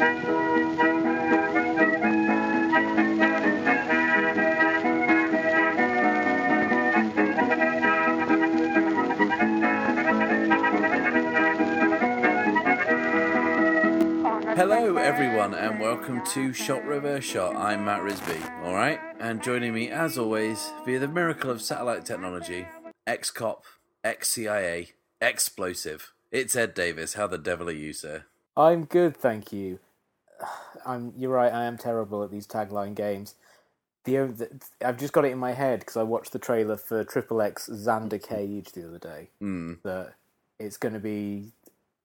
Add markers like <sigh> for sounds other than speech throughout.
Hello, everyone, and welcome to Shot Reverse Shot. I'm Matt Risby, all right? And joining me, as always, via the miracle of satellite technology, ex cop, ex CIA, explosive. It's Ed Davis. How the devil are you, sir? I'm good, thank you. I'm. You're right. I am terrible at these tagline games. The, the I've just got it in my head because I watched the trailer for Triple X Xander Cage the other day. Hmm. That it's going to be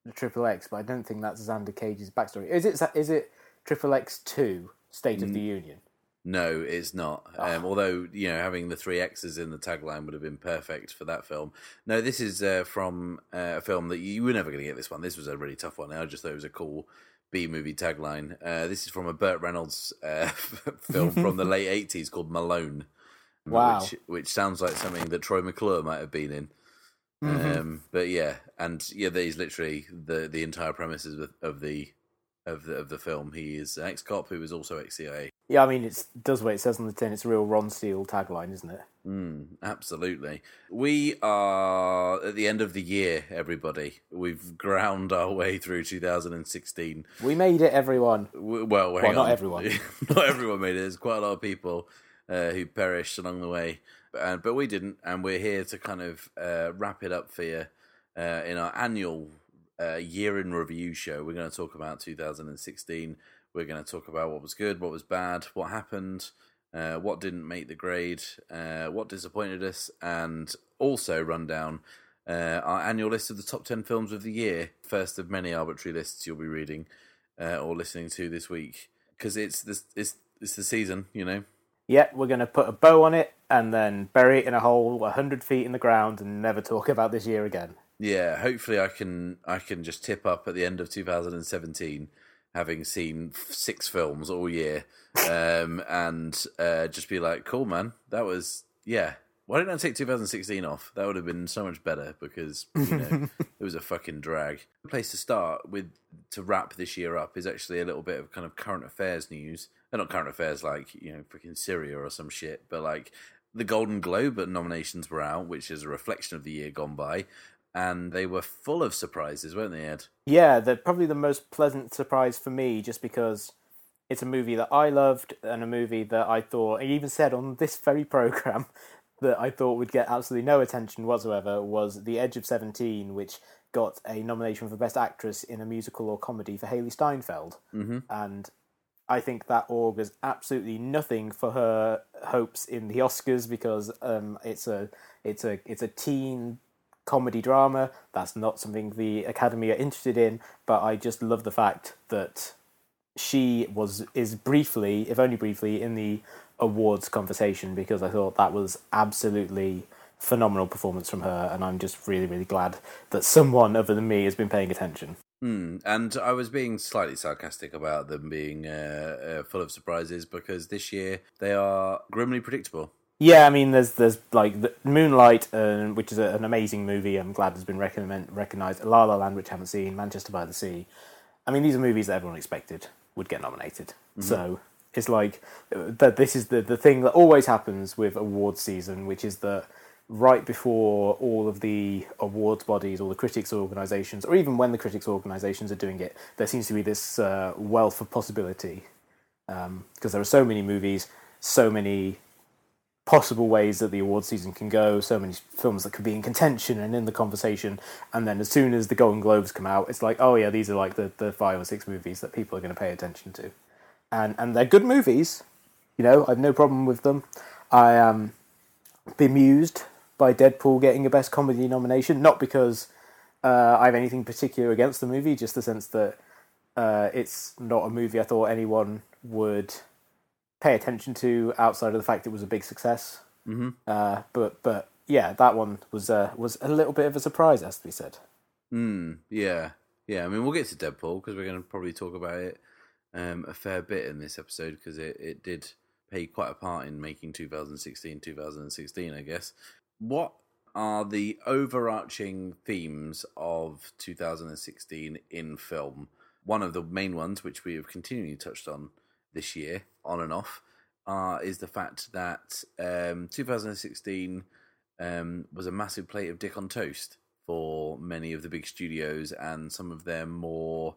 the Triple X, but I don't think that's Xander Cage's backstory. Is it? Is it Triple X Two State of the Union? No, it's not. Um, although you know, having the three X's in the tagline would have been perfect for that film. No, this is uh, from uh, a film that you were never going to get. This one. This was a really tough one. I just thought it was a cool B movie tagline. Uh, this is from a Burt Reynolds uh, <laughs> film from the late eighties called Malone. Wow. which, which sounds like something that Troy McClure might have been in. Um, but yeah, and yeah, is literally the the entire premises of, of the of the of the film. He is an ex cop who is also ex CIA. Yeah, I mean it does what it says on the tin. It's a real Ronseal tagline, isn't it? Mm, absolutely. We are at the end of the year, everybody. We've ground our way through 2016. We made it, everyone. W- Well, hang not on. everyone. <laughs> not everyone made it. There's quite a lot of people uh, who perished along the way, uh, but we didn't, and we're here to kind of uh, wrap it up for you uh, in our annual uh, year in review show. We're going to talk about 2016. We're going to talk about what was good, what was bad, what happened, uh, what didn't make the grade, uh, what disappointed us, and also run down uh, our annual list of the top 10 films of the year. First of many arbitrary lists you'll be reading uh, or listening to this week because it's this it's it's the season, you know. Yeah, we're going to put a bow on it and then bury it in a hole a hundred feet in the ground and never talk about this year again. Yeah, hopefully I can I can just tip up at the end of 2017, having seen six films all year, um, and uh, just be like, cool, man, that was yeah. Why didn't I take 2016 off? That would have been so much better because you know <laughs> it was a fucking drag. The place to start with to wrap this year up is actually a little bit of kind of current affairs news. Uh, not current affairs like you know freaking Syria or some shit, but like the Golden Globe nominations were out, which is a reflection of the year gone by, and they were full of surprises, weren't they, Ed? Yeah, they're probably the most pleasant surprise for me just because it's a movie that I loved and a movie that I thought, I even said on this very program, <laughs> that I thought would get absolutely no attention whatsoever was The Edge of 17, which got a nomination for Best Actress in a musical or comedy for Hailee Steinfeld. Mm-hmm. And I think that augurs absolutely nothing for her hopes in the Oscars because um, it's a it's a it's a teen comedy drama. That's not something the Academy are interested in. But I just love the fact that she was is briefly, if only briefly, in the awards conversation because I thought that was absolutely phenomenal performance from her, and I'm just really really glad that someone other than me has been paying attention. Hmm. And I was being slightly sarcastic about them being uh, uh, full of surprises because this year they are grimly predictable. Yeah, I mean, there's there's like the Moonlight, uh, which is a, an amazing movie. I'm glad has been recommend, recognized. La La Land, which I haven't seen. Manchester by the Sea. I mean, these are movies that everyone expected would get nominated. So it's like uh, that. This is the the thing that always happens with awards season, which is that right before all of the awards bodies or the critics organisations, or even when the critics organisations are doing it, there seems to be this uh, wealth of possibility because there are so many movies, so many possible ways that the award season can go, so many films that could be in contention and in the conversation, and then as soon as the Golden Globes come out, it's like, oh yeah, these are like the, the five or six movies that people are going to pay attention to, and and they're good movies, you know, I've no problem with them. I am bemused by Deadpool getting a Best Comedy nomination, not because uh, I have anything particular against the movie, just the sense that uh, it's not a movie I thought anyone would pay attention to outside of the fact it was a big success. Mm-hmm. Uh, but but yeah, that one was uh, was a little bit of a surprise, as we said. Mm, yeah, yeah. I mean, we'll get to Deadpool because we're going to probably talk about it um, a fair bit in this episode because it, it did play quite a part in making 2016 2016, I guess. What are the overarching themes of 2016 in film? one of the main ones, which we have continually touched on this year, on and off, uh, is the fact that um, 2016 um, was a massive plate of dick on toast for many of the big studios and some of their more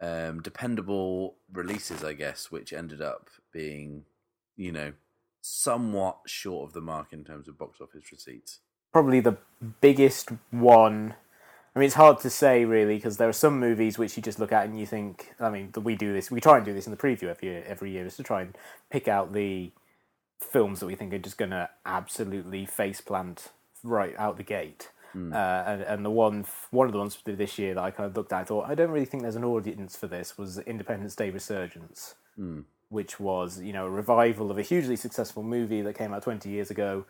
um, dependable releases, I guess, which ended up being, you know, somewhat short of the mark in terms of box office receipts. Probably the biggest one. I mean, it's hard to say really because there are some movies which you just look at and you think. I mean, we do this. We try and do this in the preview every year. Every year is to try and pick out the films that we think are just going to absolutely face plant right out the gate. Mm. Uh, and, and the one one of the ones this year that I kind of looked at, I thought I don't really think there's an audience for this. Was Independence Day Resurgence, mm. which was you know a revival of a hugely successful movie that came out 20 years ago.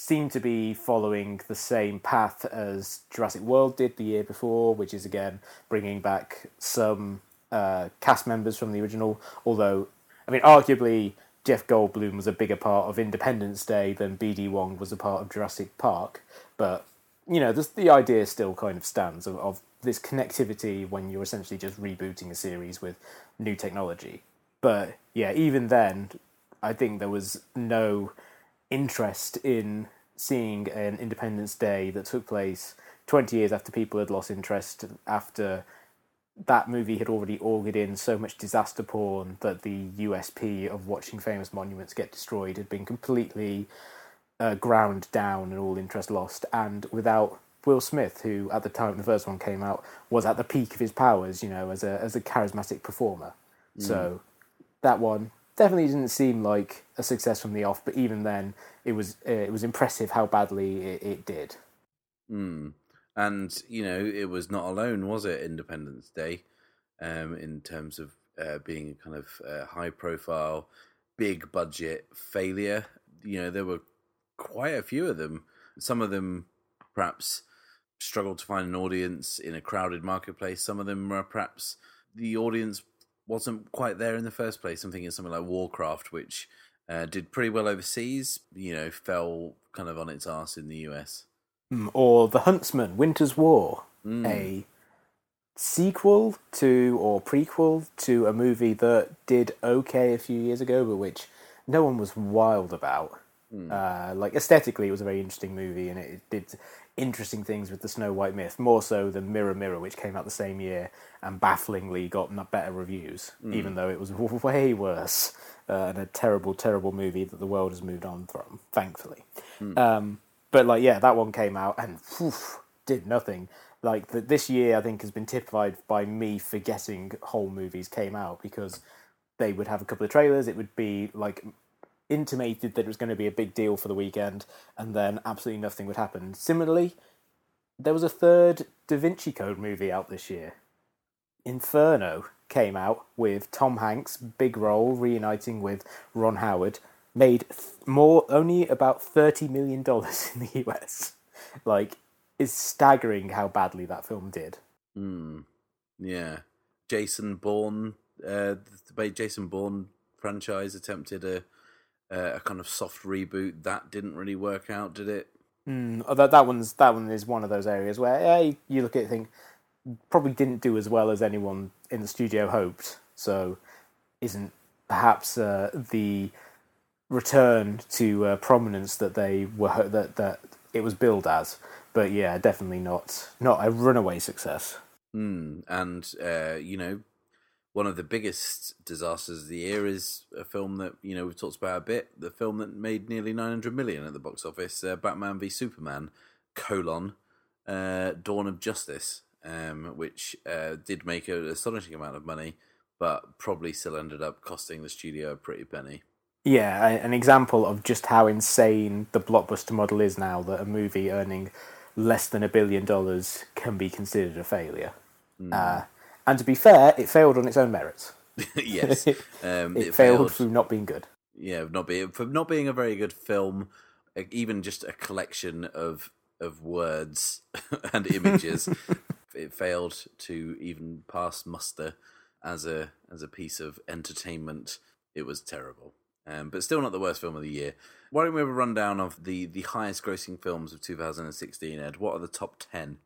Seemed to be following the same path as Jurassic World did the year before, which is again bringing back some uh, cast members from the original. Although, I mean, arguably Jeff Goldblum was a bigger part of Independence Day than BD Wong was a part of Jurassic Park. But you know, the idea still kind of stands of, of this connectivity when you're essentially just rebooting a series with new technology. But yeah, even then, I think there was no interest in seeing an Independence Day that took place 20 years after people had lost interest after that movie had already augured in so much disaster porn that the USP of watching famous monuments get destroyed had been completely uh, ground down and all interest lost. And without Will Smith, who at the time the first one came out was at the peak of his powers, you know, as a as a charismatic performer. Mm. So that one definitely didn't seem like a success from the off, but even then, it was uh, it was impressive how badly it, it did. Mm. And you know, it was not alone, was it? Independence Day, um, in terms of uh, being a kind of uh, high profile, big budget failure. You know, there were quite a few of them. Some of them perhaps struggled to find an audience in a crowded marketplace. Some of them were perhaps the audience wasn't quite there in the first place. I'm thinking something like Warcraft, which uh, did pretty well overseas, you know, fell kind of on its ass in the US. Hmm, or The Huntsman, Winter's War, mm. a sequel to or prequel to a movie that did okay a few years ago, but which no one was wild about. Mm. Uh, like aesthetically, it was a very interesting movie, and it, did interesting things with the Snow White myth, more so than Mirror Mirror, which came out the same year and bafflingly got better reviews, mm. even though it was <laughs> way worse uh, and a terrible, terrible movie that the world has moved on from, thankfully. Mm. Um, but like, yeah, that one came out and whew, did nothing. Like the, this year, I think has been typified by me forgetting whole movies came out because they would have a couple of trailers. It would be like intimated that it was going to be a big deal for the weekend, and then absolutely nothing would happen. Similarly, there was a third Da Vinci Code movie out this year. Inferno came out with Tom Hanks, big role, reuniting with Ron Howard, made th- more only about thirty million dollars in the <laughs> US. Like, it's staggering how badly that film did. Hmm. Yeah, Jason Bourne, uh, the Jason Bourne franchise attempted a uh, a kind of soft reboot. That didn't really work out, did it? Mm, that that one's that one is one of those areas where yeah, you look at it and think probably didn't do as well as anyone in the studio hoped. So isn't perhaps uh, the return to uh, prominence that they were that that it was billed as. But yeah, definitely not not a runaway success. Mm, and uh, you know, one of the biggest disasters of the year is a film that you know we've talked about a bit. The film that made nearly 900 million at the box office, uh, Batman v Superman: colon uh, Dawn of Justice, um, which uh, did make an astonishing amount of money, but probably still ended up costing the studio a pretty penny. Yeah, an example of just how insane the blockbuster model is now. That a movie earning less than a billion dollars can be considered a failure. Mm. And to be fair, it failed on its own merits. <laughs> yes, <laughs> um, it, it, failed, failed through not being good. Yeah, not being for not being a very good film, even just a collection of of words <laughs> and images. it failed to even pass muster as a as a piece of entertainment. It was terrible, um, but still not the worst film of the year. Why don't we have a rundown of the the highest grossing films of 2016? Ed, what are the top ten?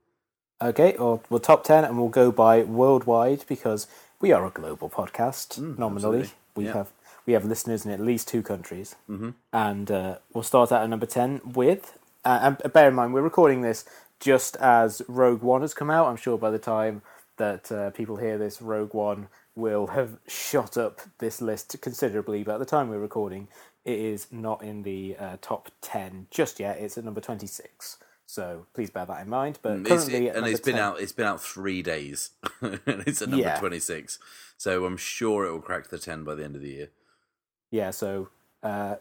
Okay, or well, top ten, and we'll go by worldwide because we are a global podcast. nominally, absolutely. we Yeah. have we have listeners in at least two countries, mm-hmm. and uh, we'll start out at number ten with. Uh, and bear in mind, we're recording this just as Rogue One has come out. I'm sure by the time that uh, people hear this, Rogue One will have shot up this list considerably. But at the time we're recording, it is not in the uh, top ten just yet. It's at number twenty six. So please bear that in mind. But It's- currently, and it's been out. It's been out three days. <laughs> and it's at number Yeah. twenty six. So I'm sure it will crack the ten by the end of the year. Yeah, so uh,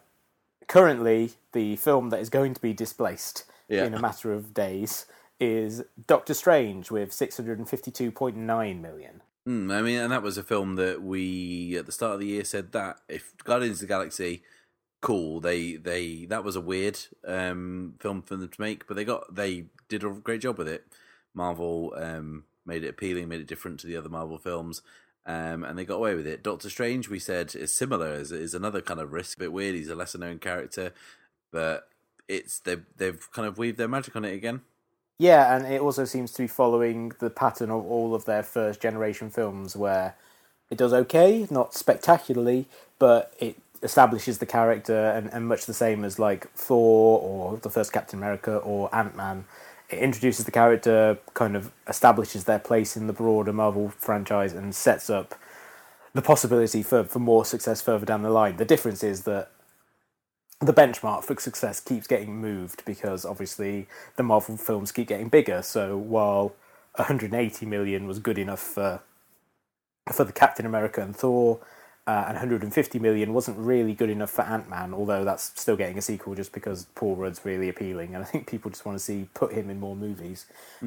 currently the film that is going to be displaced Yeah. in a matter of days is Doctor Strange with 652.9 million. Mm, I mean, and that was a film that we at the start of the year said that if Guardians of the Galaxy, cool. They they that was a weird um, film for them to make, but they got they did a great job with it. Marvel um, made it appealing, made it different to the other Marvel films, um, and they got away with it. Doctor Strange, we said, is similar. is is another kind of risk, a bit weird. He's a lesser known character, but it's they've they've kind of weaved their magic on it again. Yeah, and it also seems to be following the pattern of all of their first generation films where it does okay, not spectacularly, but it establishes the character and, and much the same as like Thor or the first Captain America or Ant Man. It introduces the character, kind of establishes their place in the broader Marvel franchise and sets up the possibility for, for more success further down the line. The difference is that the benchmark for success keeps getting moved because obviously the Marvel films keep getting bigger. So while 180 million was good enough for for the Captain America and Thor, uh, and 150 million wasn't really good enough for Ant Man. Although that's still getting a sequel just because Paul Rudd's really appealing, and I think people just want to see put him in more movies.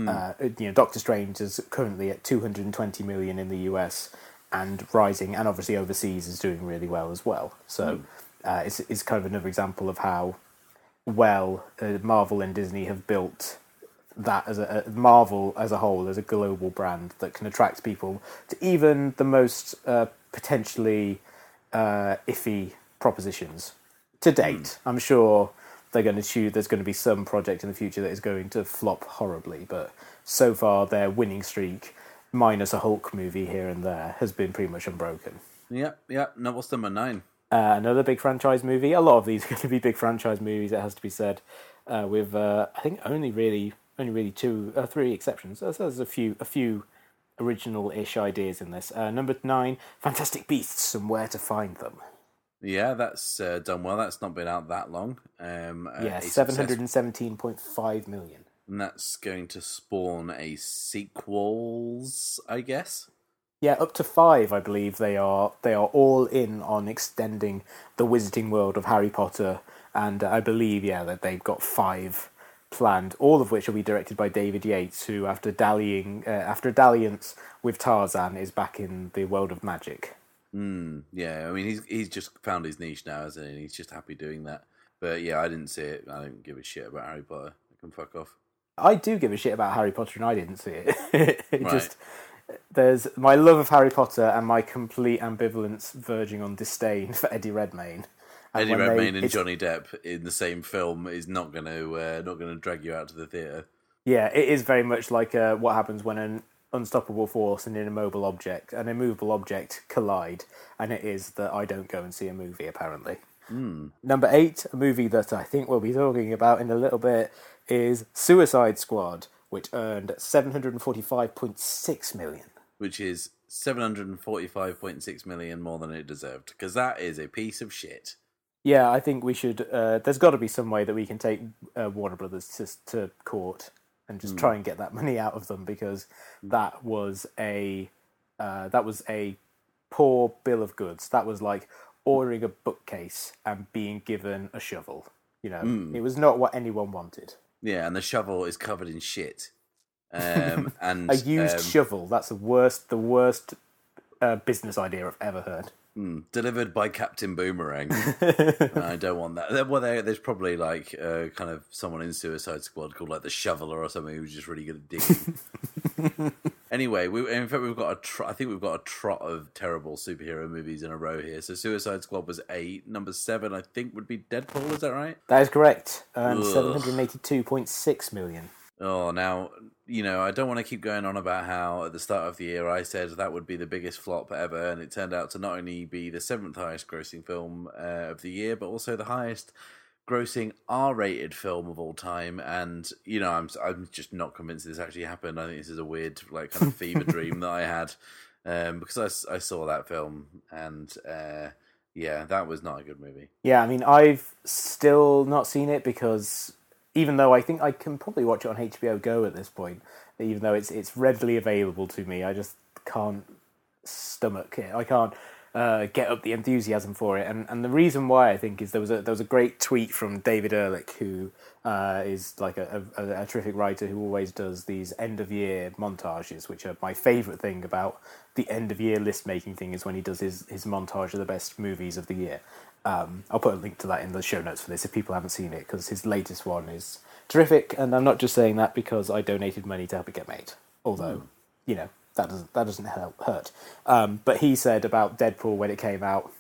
Uh, you know, Doctor Strange is currently at 220 million in the US and rising, and obviously overseas is doing really well as well. So uh, it's it's kind of another example of how well uh, Marvel and Disney have built that as a, a Marvel as a whole as a global brand that can attract people to even the most uh, potentially uh, iffy propositions. To date, I'm sure they're going to choose. There's going to be some project in the future that is going to flop horribly, but so far their winning streak, minus a Hulk movie here and there, has been pretty much unbroken. Yep, yep. No, what's number nine? Uh, another big franchise movie. A lot of these <laughs> are going to be big franchise movies. It has to be said. Uh, with uh, I think only really only really two uh, three exceptions. There's, there's a few a few original-ish ideas in this. Uh, number nine, Fantastic Beasts and Where to Find Them. Yeah, that's uh, done well. That's not been out that long. Um, uh, Yeah, seven hundred and seventeen point five million. and that's going to spawn a sequels, I guess. Yeah, up to five, I believe they are. They are all in on extending the Wizarding World of Harry Potter, and uh, I believe, yeah, that they've got five planned, all of which will be directed by David Yates, who, after dallying, uh, after a dalliance with Tarzan, is back in the world of magic. Mm, yeah, I mean he's he's just found his niche now, hasn't he? And he's just happy doing that. But yeah, I didn't see it. I don't give a shit about Harry Potter. I can fuck off. I do give a shit about Harry Potter, and I didn't see it. <laughs> it Right. just there's my love of Harry Potter and my complete ambivalence verging on disdain <laughs> for Eddie Redmayne. And Eddie when they- and Johnny Depp in the same film is not going to uh, not going to drag you out to the theater. Yeah, it is very much like uh, what happens when an unstoppable force and an immovable object, an immovable object collide, and it is that I don't go and see a movie. Apparently, number eight, a movie that I think we'll be talking about in a little bit, is Suicide Squad, which earned seven hundred and forty-five point six million. which is 745.6 million more than it deserved because that is a piece of shit. Yeah, I think we should. Uh, there's got to be some way that we can take uh, Warner Brothers to, to court and just try and get that <laughs> money out of them because that was a uh, that was a poor bill of goods. That was like ordering a bookcase and being given a shovel. You know, it was not what anyone wanted. Yeah, and the shovel is covered in shit. Um, <laughs> and A used um, shovel. That's the worst. The worst uh, business idea I've ever heard. Mm, delivered by Captain Boomerang. <laughs> I don't want that. Well, there's probably like uh, kind of someone in Suicide Squad called like the Shoveler or something who's just really good at digging. <laughs> anyway, we, in fact, we've got a. Tr- I think we've got a trot of terrible superhero movies in a row here. So Suicide Squad was eight. Number seven, I think, would be Deadpool. Is that right? That is correct. Ugh. seven hundred eighty-two point six million. Oh, now you know I don't want to keep going on about how at the start of the year I said that would be the biggest flop ever, and it turned out to not only be the seventh highest grossing film uh, of the year, but also the highest grossing R-rated film of all time. And you know, I'm I'm just not convinced this actually happened. I think this is a weird like kind of fever <laughs> dream that I had um, because I, I saw that film and. Uh, yeah, that was not a good movie. Yeah, I mean, I've still not seen it because even though I think I can probably watch it on HBO Go at this point, even though it's it's readily available to me, I just can't stomach it. I can't uh, get up the enthusiasm for it. And and the reason why I think is there was a there was a great tweet from David Ehrlich, who uh, is like a, a, a, terrific writer who always does these end of year montages, which are my favourite thing about the end of year list making thing is when he does his his montage of the best movies of the year. Um, I'll put a link to that in the show notes for this if people haven't seen it because his latest one is terrific. And I'm not just saying that because I donated money to help it get made, although mm. you know that doesn't that doesn't help hurt. Um, but he said about Deadpool when it came out,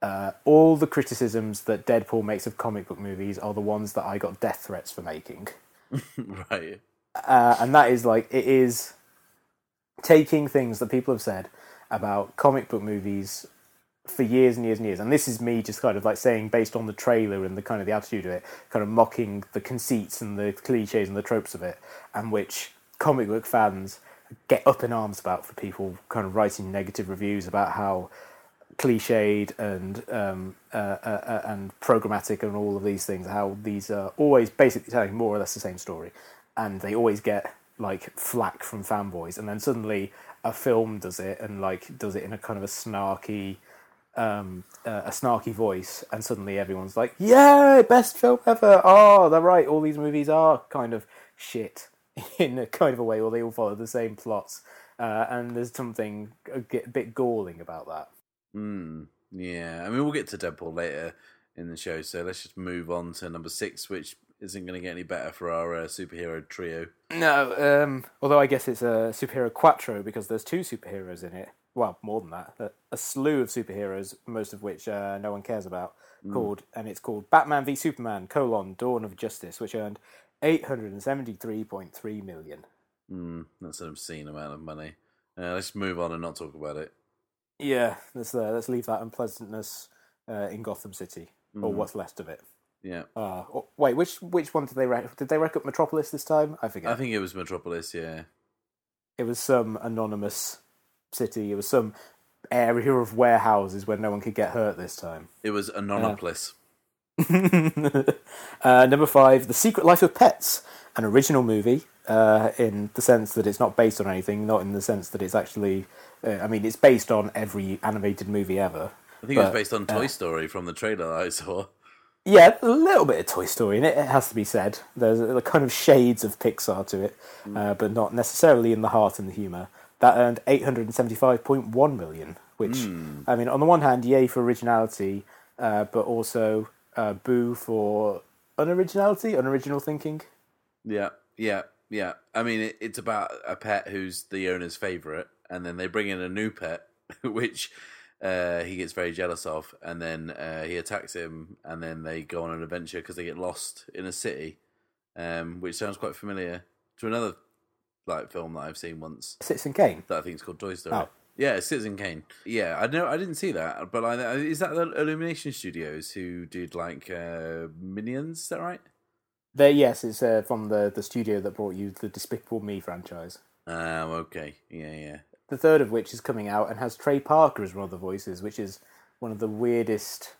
uh, all the criticisms that Deadpool makes of comic book movies are the ones that I got death threats for making. <laughs> right. Uh, and that is like it is taking things that people have said about comic book movies for years and years and years. And this is me just kind of like saying, based on the trailer and the kind of the attitude of it, kind of mocking the conceits and the cliches and the tropes of it, and which comic book fans get up in arms about for people kind of writing negative reviews about how cliched and um, uh, uh, uh, and programmatic and all of these things. How these are always basically telling more or less the same story, and they always get like flack from fanboys, and then suddenly a film does it and like does it in a kind of a snarky. Um, uh, a snarky voice, and suddenly everyone's like, "Yeah, best film ever!" Oh, they're right. All these movies are kind of shit <laughs> in a kind of a way, or they all follow the same plots. Uh, and there's something a bit galling about that. Mm, yeah, I mean, we'll get to Deadpool later in the show, so let's just move on to number six, which isn't going to get any better for our uh, superhero trio. No, um, although I guess it's a superhero quattro because there's two superheroes in it. Well, more than that, a slew of superheroes, most of which uh, no one cares about. Mm. Called and it's called Batman v Superman: colon Dawn of Justice, which earned 873.3 million. Mm, that's an obscene amount of money. Uh, let's move on and not talk about it. Yeah, let's uh, let's leave that unpleasantness uh, in Gotham City, mm. or what's left of it. Yeah. Uh, oh, wait, which which one did they rec- did they wreck up Metropolis this time? I forget. I think it was Metropolis. Yeah. It was some anonymous city. It was some area of warehouses where no one could get hurt this time. It was Anonopolis. <laughs> uh, number five, The Secret Life of Pets, an original movie uh, in the sense that it's not based on anything, not in the sense that it's actually. Uh, I mean, it's based on every animated movie ever. I think but, it was based on Toy uh, Story from the trailer I saw. Yeah, a little bit of Toy Story in it. It has to be said. There's a, kind of shades of Pixar to it, mm. Uh, but not necessarily in the heart and the humour. That earned 875.1 million, which mm. I mean, on the one hand, yay for originality, uh, but also uh, boo for unoriginality, unoriginal thinking. Yeah, yeah, yeah. I mean, it, it's about a pet who's the owner's favorite, and then they bring in a new pet, <laughs> which uh, he gets very jealous of, and then uh, he attacks him, and then they go on an adventure because they get lost in a city, um, which sounds quite familiar to another like film that I've seen once. Citizen Kane. That I think is called Toy Story. Oh. Yeah, Citizen Kane. Yeah, I know. I didn't see that, but I, is that the Illumination Studios who did like uh, Minions? Is that right? There, yes, it's uh, from the the studio that brought you the Despicable Me franchise. Oh, um, okay. Yeah, yeah. The third of which is coming out and has Trey Parker as one of the voices, which is one of the weirdest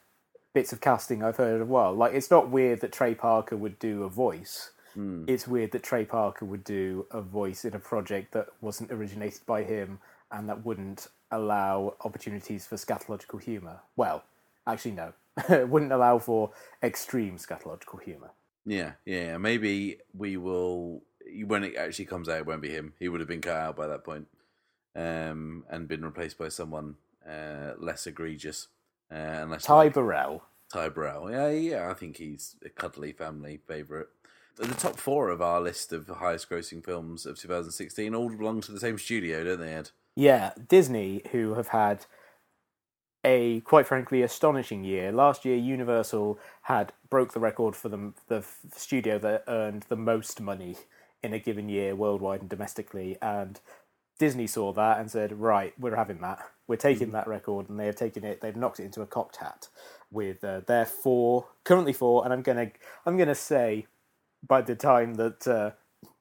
bits of casting I've heard in a while. Like, it's not weird that Trey Parker would do a voice. Mm. It's weird that Trey Parker would do a voice in a project that wasn't originated by him and that wouldn't allow opportunities for scatological humour. Well, actually, no. it <laughs> wouldn't allow for extreme scatological humour. Yeah, yeah. Maybe we will. When it actually comes out, it won't be him. He would have been cut out by that point, um, and been replaced by someone uh, less egregious. Uh, unless Ty like, Burrell. Ty Burrell. Yeah, yeah. I think he's a cuddly family favourite the top four of our list of highest grossing films of 2016 all belong to the same studio, don't they, Ed? Yeah, Disney, who have had a quite frankly astonishing year. Last year, Universal had broke the record for the the studio that earned the most money in a given year, worldwide and domestically. And Disney saw that and said, "Right, we're having that. We're taking that record." And they have taken it. They've knocked it into a cocked hat with uh, their four, currently four. And I'm gonna, I'm gonna say, by the time that, uh,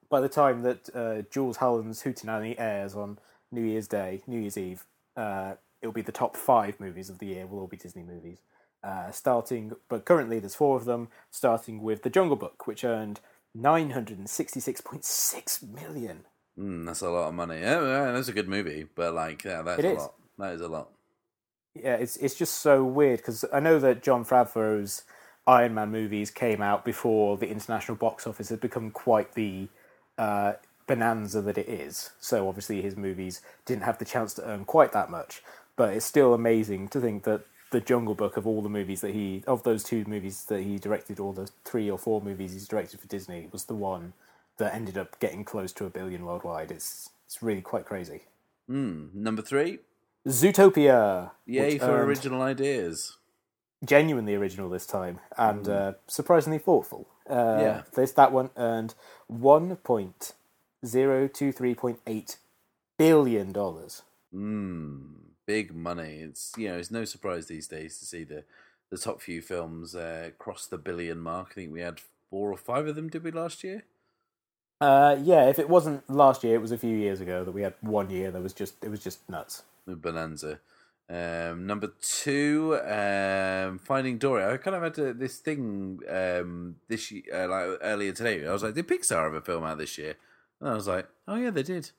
by the time that uh, Jools Holland's Hootenanny airs on New Year's Day, New Year's Eve, uh, it'll be the top five movies of the year. Will all be Disney movies. Uh, starting, but currently there's four of them. Starting with The Jungle Book, which earned 966.6 million. Mm, that's a lot of money. Yeah, yeah, that's a good movie, but like, yeah, that's It a is. lot. That is a lot. Yeah, it's it's just so weird because I know that Jon Favreau's Iron Man movies came out before the international box office had become quite the uh, bonanza that it is. So obviously his movies didn't have the chance to earn quite that much. But it's still amazing to think that the Jungle Book of all the movies that he of those two movies that he directed, or the three or four movies he's directed for Disney, was the one that ended up getting close to a billion worldwide. It's it's really quite crazy. Mm, number three, Zootopia. yay for original ideas. Genuinely original this time and uh, surprisingly thoughtful. Uh, Yeah. This that one earned one point zero two three point eight billion dollars. Mm, big money. It's you know, it's no surprise these days to see the the top few films uh, cross the billion mark. I think we had four or five of them. Did we last year? Uh, yeah, if it wasn't last year, it was a few years ago that we had one year that was just it was just nuts. The Bonanza. Um, number two, um, Finding Dory. I kind of had to, this thing um, this ye- uh, like earlier today. I was like, did Pixar have a film out this year? And I was like, oh yeah, they did.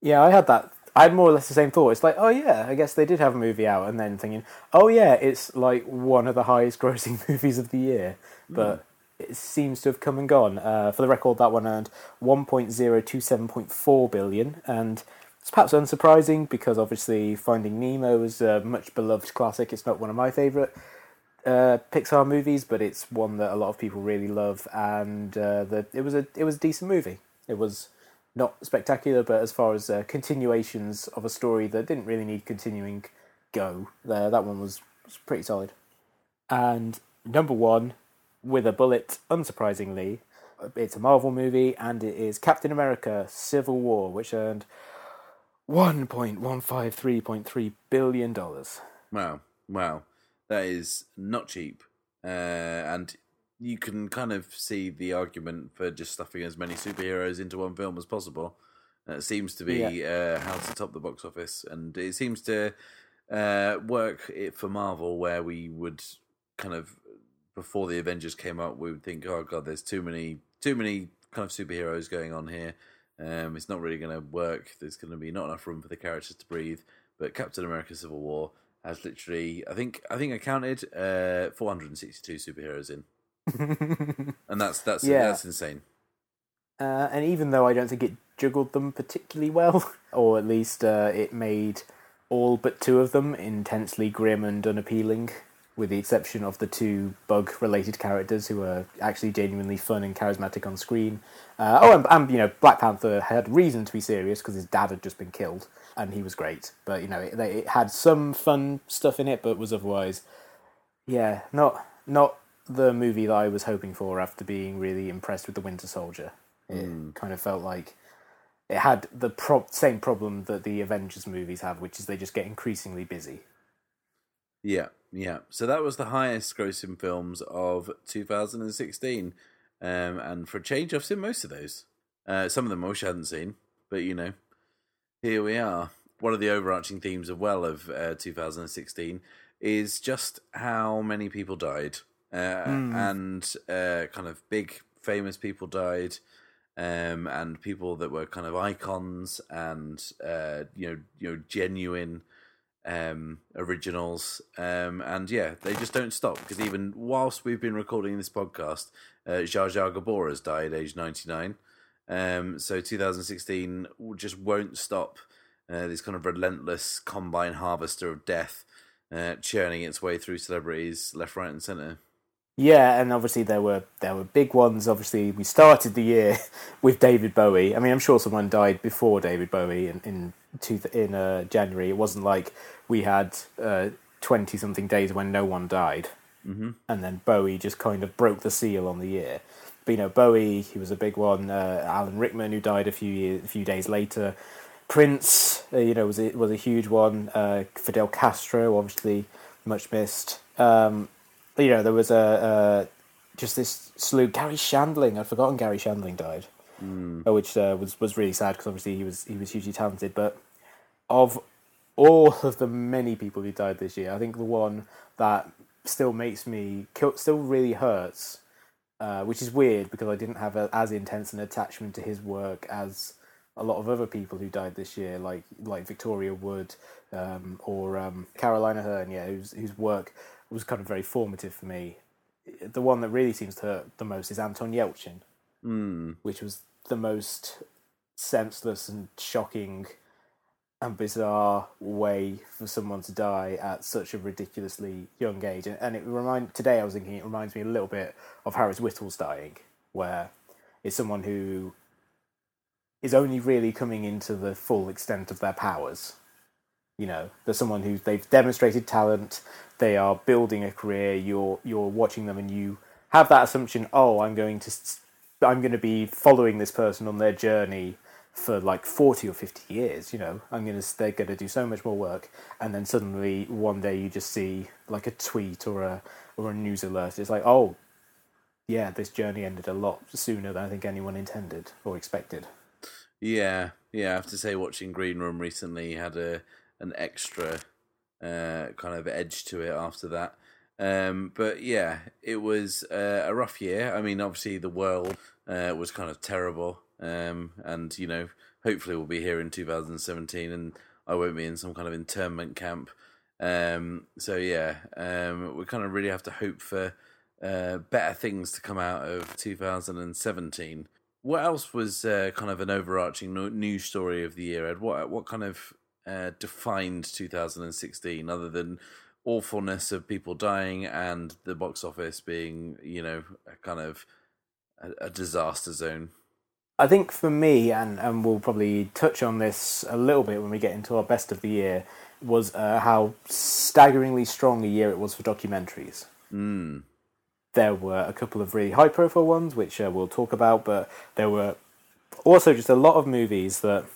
Yeah, I had that. I had more or less the same thought. It's like, oh yeah, I guess they did have a movie out, and then thinking, oh yeah, it's like one of the highest grossing <laughs> movies of the year, but it seems to have come and gone. Uh, for the record, that one earned one point zero two seven point four billion, and it's perhaps unsurprising because obviously Finding Nemo is a much beloved classic. It's not one of my favourite uh, Pixar movies, but it's one that a lot of people really love, and uh, the, it was a it was a decent movie. It was not spectacular, but as far as uh, continuations of a story that didn't really need continuing go, uh, that one was, was pretty solid. And number one, with a bullet, unsurprisingly, it's a Marvel movie, and it is Captain America: Civil War, which earned one point one five three point three billion dollars. Wow, wow, that is not cheap, uh, and you can kind of see the argument for just stuffing as many superheroes into one film as possible. That seems to be uh, how to top the box office, and it seems to uh, work it for Marvel, where we would kind of before the Avengers came out, we would think, oh god, there's too many, too many kind of superheroes going on here. Um, it's not really going to work. There's going to be not enough room for the characters to breathe. But Captain America: Civil War has literally, I think, I think I counted uh, 462 superheroes in, <laughs> and that's that's Yeah. that's insane. Uh, and even though I don't think it juggled them particularly well, <laughs> or at least uh, it made all but two of them intensely grim and unappealing, with the exception of the two bug-related characters who are actually genuinely fun and charismatic on screen. Uh, oh, and, and you know, Black Panther had reason to be serious because his dad had just been killed, and he was great. But you know, it, it had some fun stuff in it, but was otherwise, yeah, not not the movie that I was hoping for after being really impressed with the Winter Soldier. It kind of felt like it had the pro- same problem that the Avengers movies have, which is they just get increasingly busy. Yeah, yeah. So that was the highest grossing films of 2016. Um, and for a change, I've seen most of those. Uh, some of them I wish I hadn't seen, but you know, here we are. One of the overarching themes of well of uh, 2016 is just how many people died, uh, and uh, kind of big famous people died, um, and people that were kind of icons and uh, you know you know genuine um, originals. Um, and yeah, they just don't stop because even whilst we've been recording this podcast, uh, Zsa Zsa Gabor has died aged 99. Um, so 2016 just won't stop. Uh, this kind of relentless combine harvester of death, uh, churning its way through celebrities left, right, and centre. Yeah, and obviously there were there were big ones. Obviously, we started the year <laughs> with David Bowie. I mean, I'm sure someone died before David Bowie in in, two, in uh, January. It wasn't like we had twenty something days when no one died, mm-hmm. and then Bowie just kind of broke the seal on the year. but you know, Bowie, he was a big one. Uh, Alan Rickman, who died a few years, a few days later. Prince, uh, you know, was a, was a huge one. Uh, Fidel Castro, obviously much missed. Um, you know, there was a, a just this slew. Garry Shandling, I'd forgotten Garry Shandling died, mm. which uh, was was really sad because obviously he was he was hugely talented. But of all <laughs> of the many people who died this year, I think the one that still makes me still really hurts, uh, which is weird because I didn't have a, as intense an attachment to his work as a lot of other people who died this year, like like Victoria Wood um, or um, Caroline Aherne, yeah, whose whose work was kind of very formative for me. The one that really seems to hurt the most is Anton Yelchin, mm. which was the most senseless and shocking and bizarre way for someone to die at such a ridiculously young age. And, it remind today I was thinking it reminds me a little bit of Harris Wittels' dying, where it's someone who is only really coming into the full extent of their powers. You know, there's someone who they've demonstrated talent, they are building a career. You're you're watching them, and you have that assumption. Oh, I'm going to I'm going to be following this person on their journey for like 40 or 50 years you know i'm to they're to do so much more work and then suddenly one day you just see like a tweet or a or a news alert it's like oh yeah this journey ended a lot sooner than i think anyone intended or expected yeah, yeah. I have to say, watching Green Room recently had a an extra uh, kind of edge to it after that. Um, but yeah, it was uh, a rough year. I mean, obviously the world uh, was kind of terrible, um, and you know, hopefully we'll be here in 2017, and I won't be in some kind of internment camp. Um, so yeah, um, we kind of really have to hope for uh, better things to come out of 2017 what else was uh, kind of an overarching news story of the year, Ed? What what kind of uh, defined 2016 other than awfulness of people dying and the box office being, you know, a kind of a, a disaster zone? I think for me, and, and we'll probably touch on this a little bit when we get into our best of the year, was uh, how staggeringly strong a year it was for documentaries. Mm. There were a couple of really high profile ones, which uh, we'll talk about, but there were also just a lot of movies that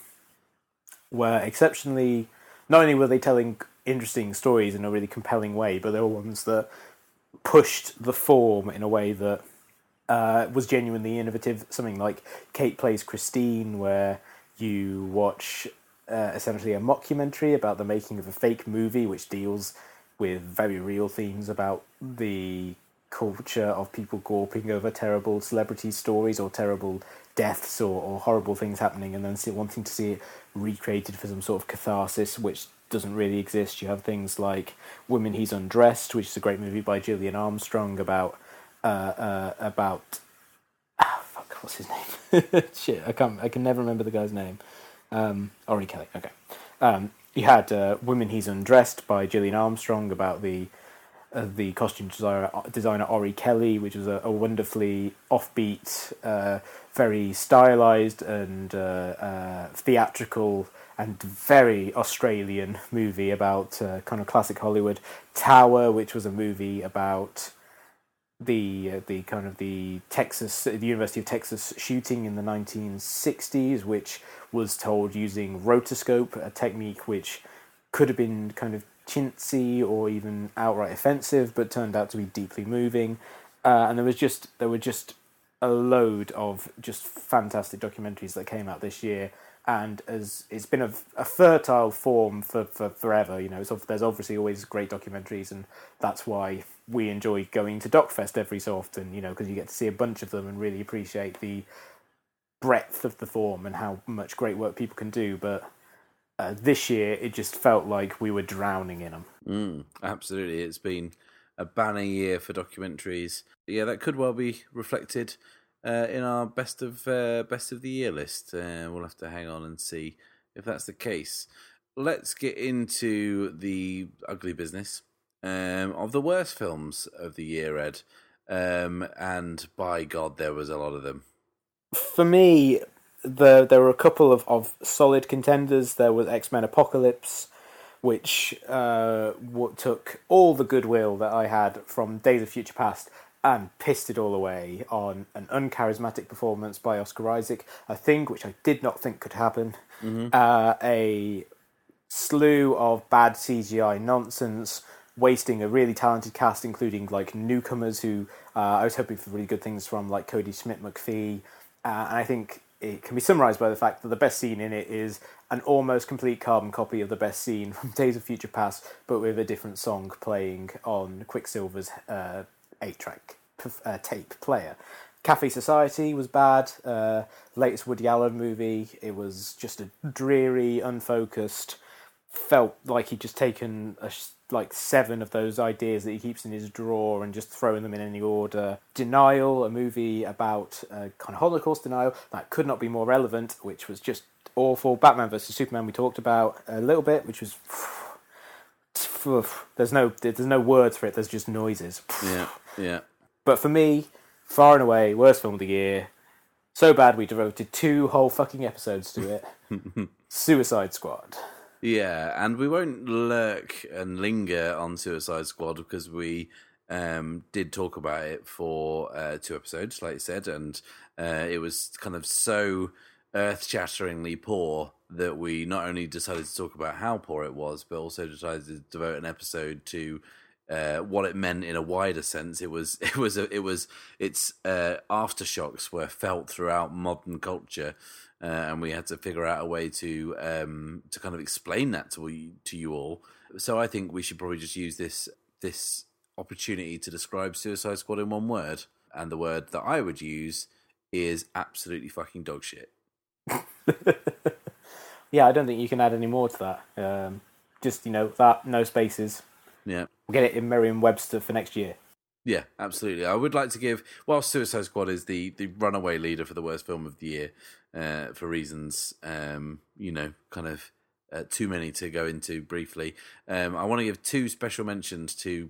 were exceptionally. Not only were they telling interesting stories in a really compelling way, but they were ones that pushed the form in a way that uh, was genuinely innovative. Something like Kate Plays Christine, where you watch uh, essentially a mockumentary about the making of a fake movie, which deals with very real themes about the culture of people gawping over terrible celebrity stories or terrible deaths or, or horrible things happening and then wanting to see it recreated for some sort of catharsis which doesn't really exist. You have things like Women He's Undressed, which is a great movie by Gillian Armstrong about uh, uh, about ah, fuck, what's his name? <laughs> Shit, I can't. I can never remember the guy's name. Um, Orry-Kelly. Okay. Um, you had uh, Women He's Undressed by Gillian Armstrong about the uh, the costume designer, designer Orry-Kelly, which was a, a wonderfully offbeat, uh, very stylized and uh, uh theatrical and very Australian movie about uh, kind of classic Hollywood. Tower, which was a movie about the uh, the kind of the Texas, the University of Texas shooting in the 1960s, which was told using rotoscope, a technique which could have been kind of chintzy or even outright offensive, but turned out to be deeply moving. Uh, and there was just there were just a load of just fantastic documentaries that came out this year, and as it's been a, a fertile form for, for forever. You know, there's obviously always great documentaries, and that's why we enjoy going to DocFest every so often. You know, because you get to see a bunch of them and really appreciate the breadth of the form and how much great work people can do. But uh, this year it just felt like we were drowning in them. Mm, absolutely, it's been a banner year for documentaries. Yeah, that could well be reflected uh, in our best of uh, best of the year list. Uh, we'll have to hang on and see if that's the case. Let's get into the ugly business um, of the worst films of the year, Ed. Um, and by God, there was a lot of them. For me, the, there were a couple of, of solid contenders. There was X Men Apocalypse, which uh, took all the goodwill that I had from Days of Future Past and pissed it all away on an uncharismatic performance by Oscar Isaac, a thing which I did not think could happen, uh, a slew of bad CGI nonsense, wasting a really talented cast, including like newcomers who uh, I was hoping for really good things from, like Kodi Smit-McPhee. Uh, and I think it can be summarized by the fact that the best scene in it is an almost complete carbon copy of the best scene from <laughs> Days of Future Past, but with a different song playing on Quicksilver's uh, eight track uh, tape player. Cafe Society was bad. Uh, latest Woody Allen movie. It was just a dreary, unfocused. Felt like he'd just taken a, like seven of those ideas that he keeps in his drawer and just throwing them in any order. Denial, a movie about uh, kind of Holocaust denial that could not be more relevant, which was just awful. Batman vs Superman, we talked about a little bit, which was. <sighs> There's no there's no words for it. There's just noises. Yeah, yeah. But for me, far and away, worst film of the year. So bad we devoted two whole fucking episodes to it. <laughs> Suicide Squad. Yeah, and we won't lurk and linger on Suicide Squad because we um, did talk about it for uh, two episodes, like you said, and uh, it was kind of so earth shatteringly poor that we not only decided to talk about how poor it was, but also decided to devote an episode to uh, what it meant in a wider sense. It was <laughs> it was a, it was its uh, aftershocks were felt throughout modern culture, uh, and we had to figure out a way to um, to kind of explain that to you, to you all. So I think we should probably just use this this opportunity to describe Suicide Squad in one word, and the word that I would use is absolutely fucking dog shit. <laughs> yeah, I don't think you can add any more to that. Um, just you know that no spaces. Yeah. We'll get it in Merriam-Webster for next year. Yeah, absolutely. I would like to give, while Suicide Squad is the, the runaway leader for the worst film of the year, uh, for reasons, um, you know, kind of uh, too many to go into briefly, um, I want to give two special mentions to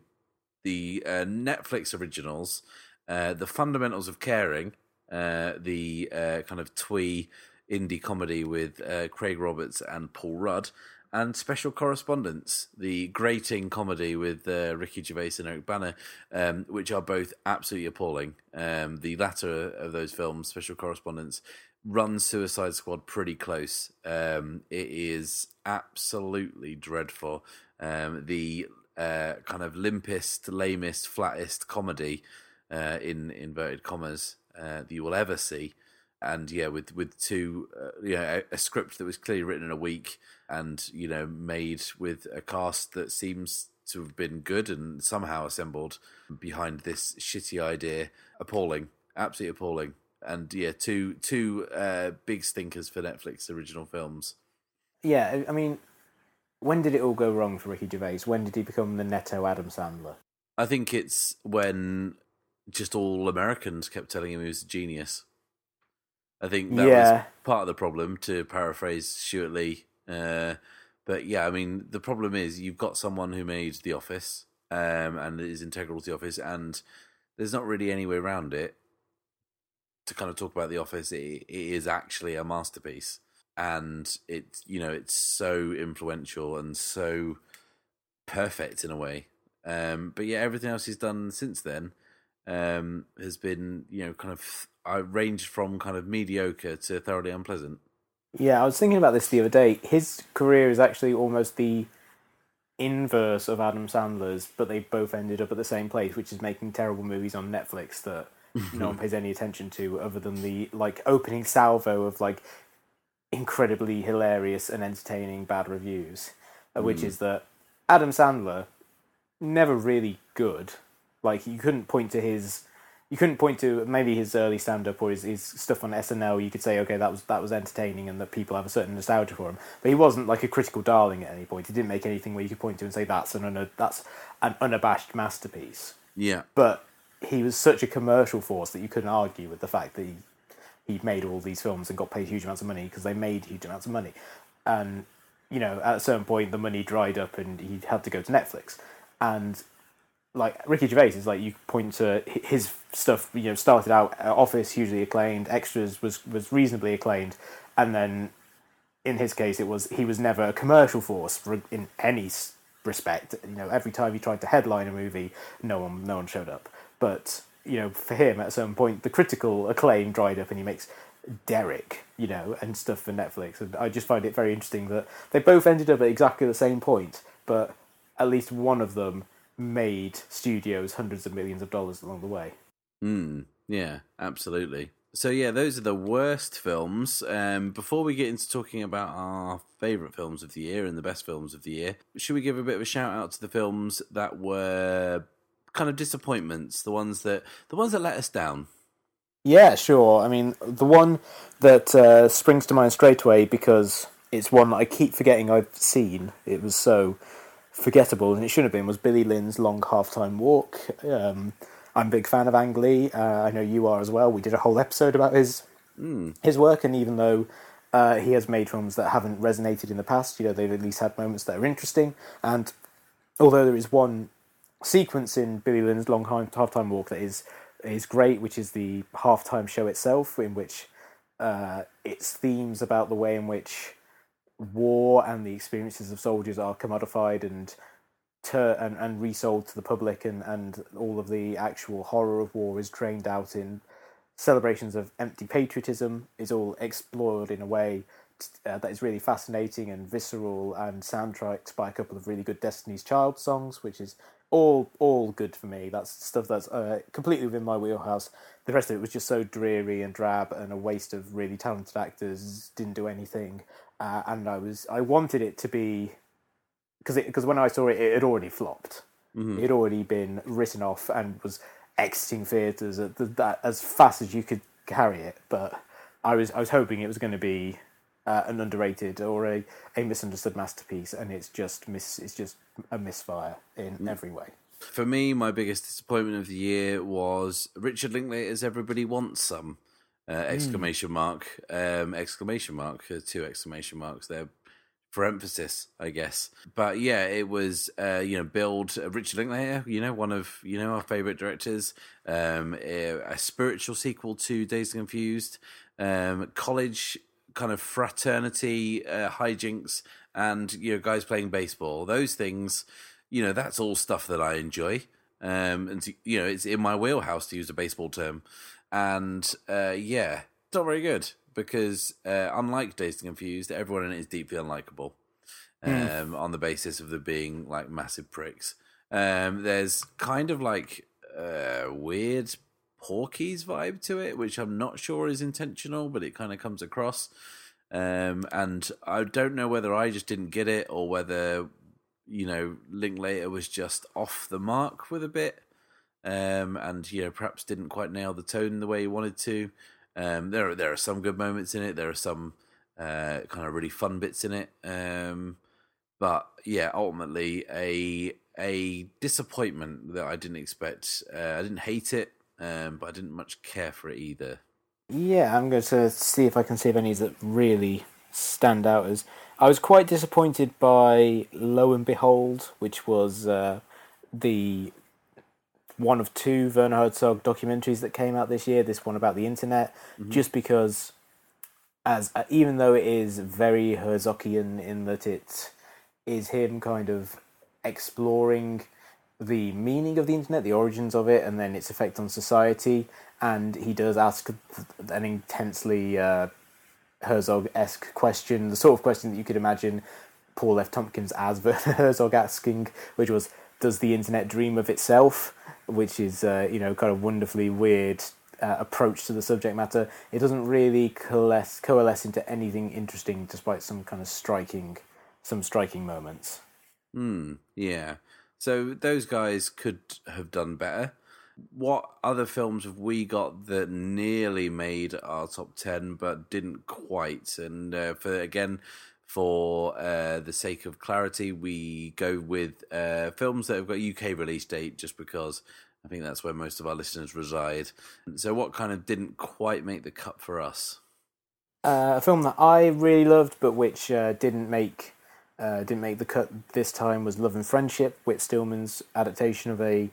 the uh, Netflix originals, uh, The Fundamentals of Caring, uh, the uh, kind of twee indie comedy with Craig Roberts and Paul Rudd, and Special Correspondence, the grating comedy with uh, Ricky Gervais and Eric Bana, um, which are both absolutely appalling. Um, the latter of those films, Special Correspondence, runs Suicide Squad pretty close. Um, it is absolutely dreadful. Um, the uh, kind of limpest, lamest, flattest comedy, uh, in inverted commas, uh, that you will ever see and yeah, with with two, uh, you know, a, a, script that was clearly written in a week, and you know, made with a cast that seems to have been good and somehow assembled behind this shitty idea. Appalling, absolutely appalling, and yeah, two two uh, big stinkers for Netflix original films. Yeah, I mean, when did it all go wrong for Ricky Gervais? When did he become the Netto Adam Sandler? I think it's when just all Americans kept telling him he was a genius. I think that yeah. was part of the problem, to paraphrase Stewart Lee. Uh, but yeah, I mean, the problem is you've got someone who made The Office um, and is integral to The Office, and there's not really any way around it. To kind of talk about The Office, it, it is actually a masterpiece, and it's you know it's so influential and so perfect in a way. Um, but yeah, everything else he's done since then um, has been you know kind of I ranged from kind of mediocre to thoroughly unpleasant. Yeah, I was thinking about this the other day. His career is actually almost the inverse of Adam Sandler's, but they both ended up at the same place, which is making terrible movies on Netflix that <laughs> no one pays any attention to, other than the like opening salvo of like incredibly hilarious and entertaining bad reviews, mm. which is that Adam Sandler never really good. Like you couldn't point to his you couldn't point to maybe his early stand up or his, his stuff on SNL. You could say, okay, that was that was entertaining and that people have a certain nostalgia for him. But he wasn't like a critical darling at any point. He didn't make anything where you could point to and say that's an un- that's an unabashed masterpiece. Yeah. But he was such a commercial force that you couldn't argue with the fact that he he made all these films and got paid huge amounts of money because they made huge amounts of money. And you know, at a certain point, the money dried up and he had to go to Netflix. And like Ricky Gervais is like you point to his stuff. You know, started out uh, Office hugely acclaimed, Extras was was reasonably acclaimed, and then in his case it was he was never a commercial force in any respect. You know, every time he tried to headline a movie, no one no one showed up. But you know, for him at some point, the critical acclaim dried up, and he makes Derek, you know, and stuff for Netflix. And I just find it very interesting that they both ended up at exactly the same point, but at least one of them made studios hundreds of millions of dollars along the way. Mm, yeah, absolutely. So yeah, those are the worst films. Um, before we get into talking about our favourite films of the year and the best films of the year, should we give a bit of a shout out to the films that were kind of disappointments, the ones that the ones that let us down? Yeah, sure. I mean, the one that uh, springs to mind straight away because it's one that I keep forgetting I've seen. It was so forgettable, and it shouldn't have been. Was Billy Lynn's Long Halftime Walk? Um, I'm a big fan of Ang Lee. Uh, I know you are as well. We did a whole episode about his mm. his work, and even though uh, he has made films that haven't resonated in the past, you know, they've at least had moments that are interesting. And although there is one sequence in Billy Lynn's Long Halftime Walk that is is great, which is the halftime show itself, in which uh, its themes about the way in which war and the experiences of soldiers are commodified and ter- and, and resold to the public, and, and all of the actual horror of war is drained out in celebrations of empty patriotism, is all explored in a way uh, that is really fascinating and visceral, and soundtracks by a couple of really good Destiny's Child songs, which is all all good for me. That's stuff that's uh, completely within my wheelhouse. The rest of it was just so dreary and drab and a waste of really talented actors. Didn't do anything, uh, and I was I wanted it to be because because when I saw it, it had already flopped. Mm-hmm. It had already been written off and was exiting theatres as fast as you could carry it. But I was I was hoping it was going to be uh, an underrated or a, a misunderstood masterpiece, and it's just miss it's just a misfire in mm. every way. For me, my biggest disappointment of the year was Richard Linklater's "Everybody Wants Some." Uh, mm. exclamation mm. mark! Um, exclamation mark! Uh, two exclamation marks there for emphasis, I guess. But yeah, it was uh, you know build uh, Richard Linklater, you know one of you know our favorite directors. Um, a, spiritual sequel to Dazed Confused. Um, college kind of fraternity uh, hijinks, and you know guys playing baseball. Those things, you know, that's all stuff that I enjoy. Um, and you know, it's in my wheelhouse to use a baseball term. And uh, yeah, it's not very good because uh, unlike Dazed and Confused, everyone in it is deeply unlikable. Mm. Um, on the basis of them being like massive pricks. Um, there's kind of like a weird Porky's vibe to it, which I'm not sure is intentional, but it kind of comes across. Um, and I don't know whether I just didn't get it or whether you know Linklater was just off the mark with a bit, um, and you know perhaps didn't quite nail the tone the way he wanted to. Um, there there are some good moments in it. There are some uh, kind of really fun bits in it. Um, but yeah, ultimately a a disappointment that I didn't expect. Uh, I didn't hate it, um, but I didn't much care for it either. Yeah, I'm going to see if I can see if any that really stand out as. I was quite disappointed by Lo and Behold, which was uh, the one of two Werner Herzog documentaries that came out this year. This one about the internet, mm-hmm. just because, as uh, even though it is very Herzogian in that it is him kind of exploring the meaning of the internet, the origins of it, and then its effect on society. And he does ask an intensely uh, Herzog esque question, the sort of question that you could imagine Paul F. Tompkins as Werner <laughs> Herzog asking, which was, "Does the internet dream of itself?" which is uh, you know kind of wonderfully weird uh, approach to the subject matter. It doesn't really coalesce coalesce into anything interesting, despite some kind of striking some striking moments. Hmm. Yeah. So those guys could have done better. What other films have we got that nearly made our top ten but didn't quite? And uh, for again, for uh, the sake of clarity, we go with uh, films that have got UK release date just because I think that's where most of our listeners reside. So, what kind of didn't quite make the cut for us? Uh, a film that I really loved, but which uh, didn't make uh, didn't make the cut this time was Love and Friendship, Whit Stillman's adaptation of a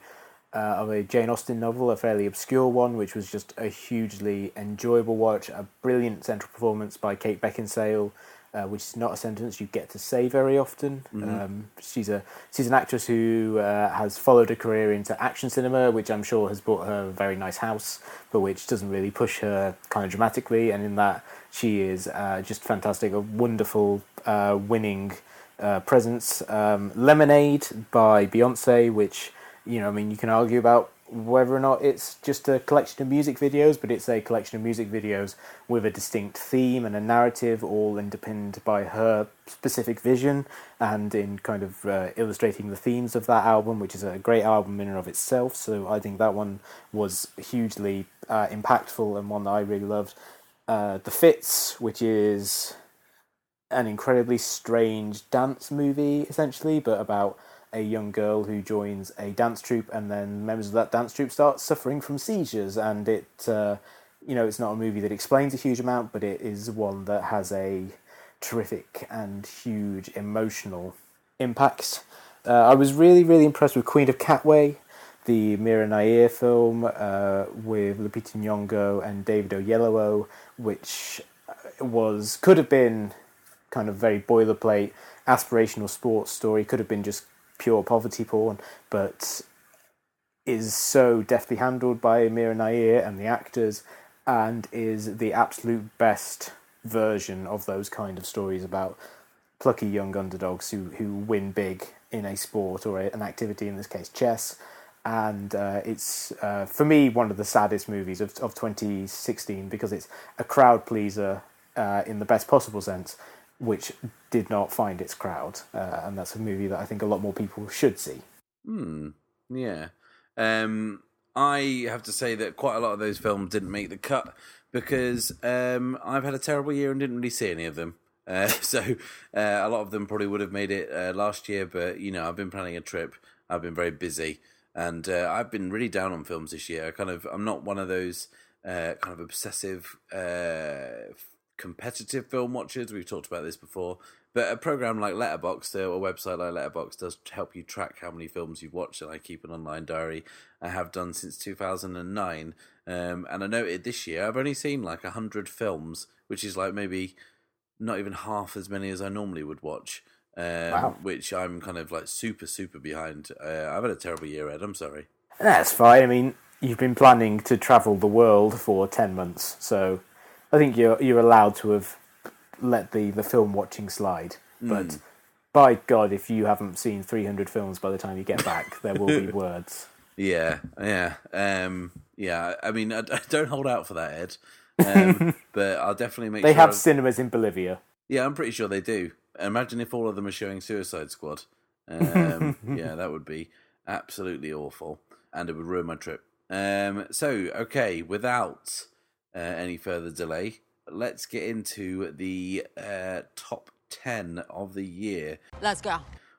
uh, of a Jane Austen novel, a fairly obscure one, which was just a hugely enjoyable watch. A brilliant central performance by Kate Beckinsale, uh, which is not a sentence you get to say very often. Um, she's a she's an actress who uh, has followed a career into action cinema, which I'm sure has brought her a very nice house, but which doesn't really push her kind of dramatically. And in that, she is uh, just fantastic, a wonderful, uh, winning uh, presence. Um, Lemonade by Beyonce, which you know, I mean, you can argue about whether or not it's just a collection of music videos, but it's a collection of music videos with a distinct theme and a narrative, all underpinned by her specific vision and in kind of uh, illustrating the themes of that album, which is a great album in and of itself. So I think that one was hugely uh, impactful and one that I really loved. Uh, the Fits, which is an incredibly strange dance movie, essentially, but about a young girl who joins a dance troupe, and then members of that dance troupe start suffering from seizures. And it, uh, you know, it's not a movie that explains a huge amount, but it is one that has a terrific and huge emotional impact. Uh, I was really, really impressed with Queen of Katwe, the Mira Nair film uh, with Lupita Nyong'o and David Oyelowo, which uh, was could have been kind of very boilerplate aspirational sports story, could have been just pure poverty porn, but is so deftly handled by Mira Nair and the actors, and is the absolute best version of those kind of stories about plucky young underdogs who, who win big in a sport or a, an activity, in this case chess. And uh, it's, uh, for me, one of the saddest movies of, of 2016 because it's a crowd pleaser uh, in the best possible sense, which did not find its crowd. Uh, and that's a movie that I think a lot more people should see. Hmm. Yeah. Um, I have to say that quite a lot of those films didn't make the cut because um, I've had a terrible year and didn't really see any of them. Uh, <laughs> so uh, a lot of them probably would have made it uh, last year, but you know I've been planning a trip. I've been very busy, and uh, I've been really down on films this year. I kind of I'm not one of those uh, kind of obsessive uh, competitive film watchers. We've talked about this before, but a program like Letterboxd, or a website like Letterboxd, does help you track how many films you've watched. And I keep an online diary. I have done since 2009, um, and I noted this year I've only seen like hundred films, which is like maybe not even half as many as I normally would watch. Um, Wow. Which I'm kind of like super super behind. Uh, I've had a terrible year, Ed. I'm sorry. That's fine. I mean, you've been planning to travel the world for 10 months, so I think you're, you're allowed to have let the, the film watching slide. But by God, if you haven't seen 300 films by the time you get back, there will be <laughs> words. Yeah, yeah, um, yeah. I mean, I, I don't hold out for that, Ed. Um, <laughs> but I'll definitely make They sure. have I- cinemas in Bolivia. Yeah, I'm pretty sure they do. Imagine if all of them are showing Suicide Squad. Um, <laughs> yeah, that would be absolutely awful, and it would ruin my trip. Um, so, okay, without uh, any further delay, let's get into the uh, top ten of the year. Let's go.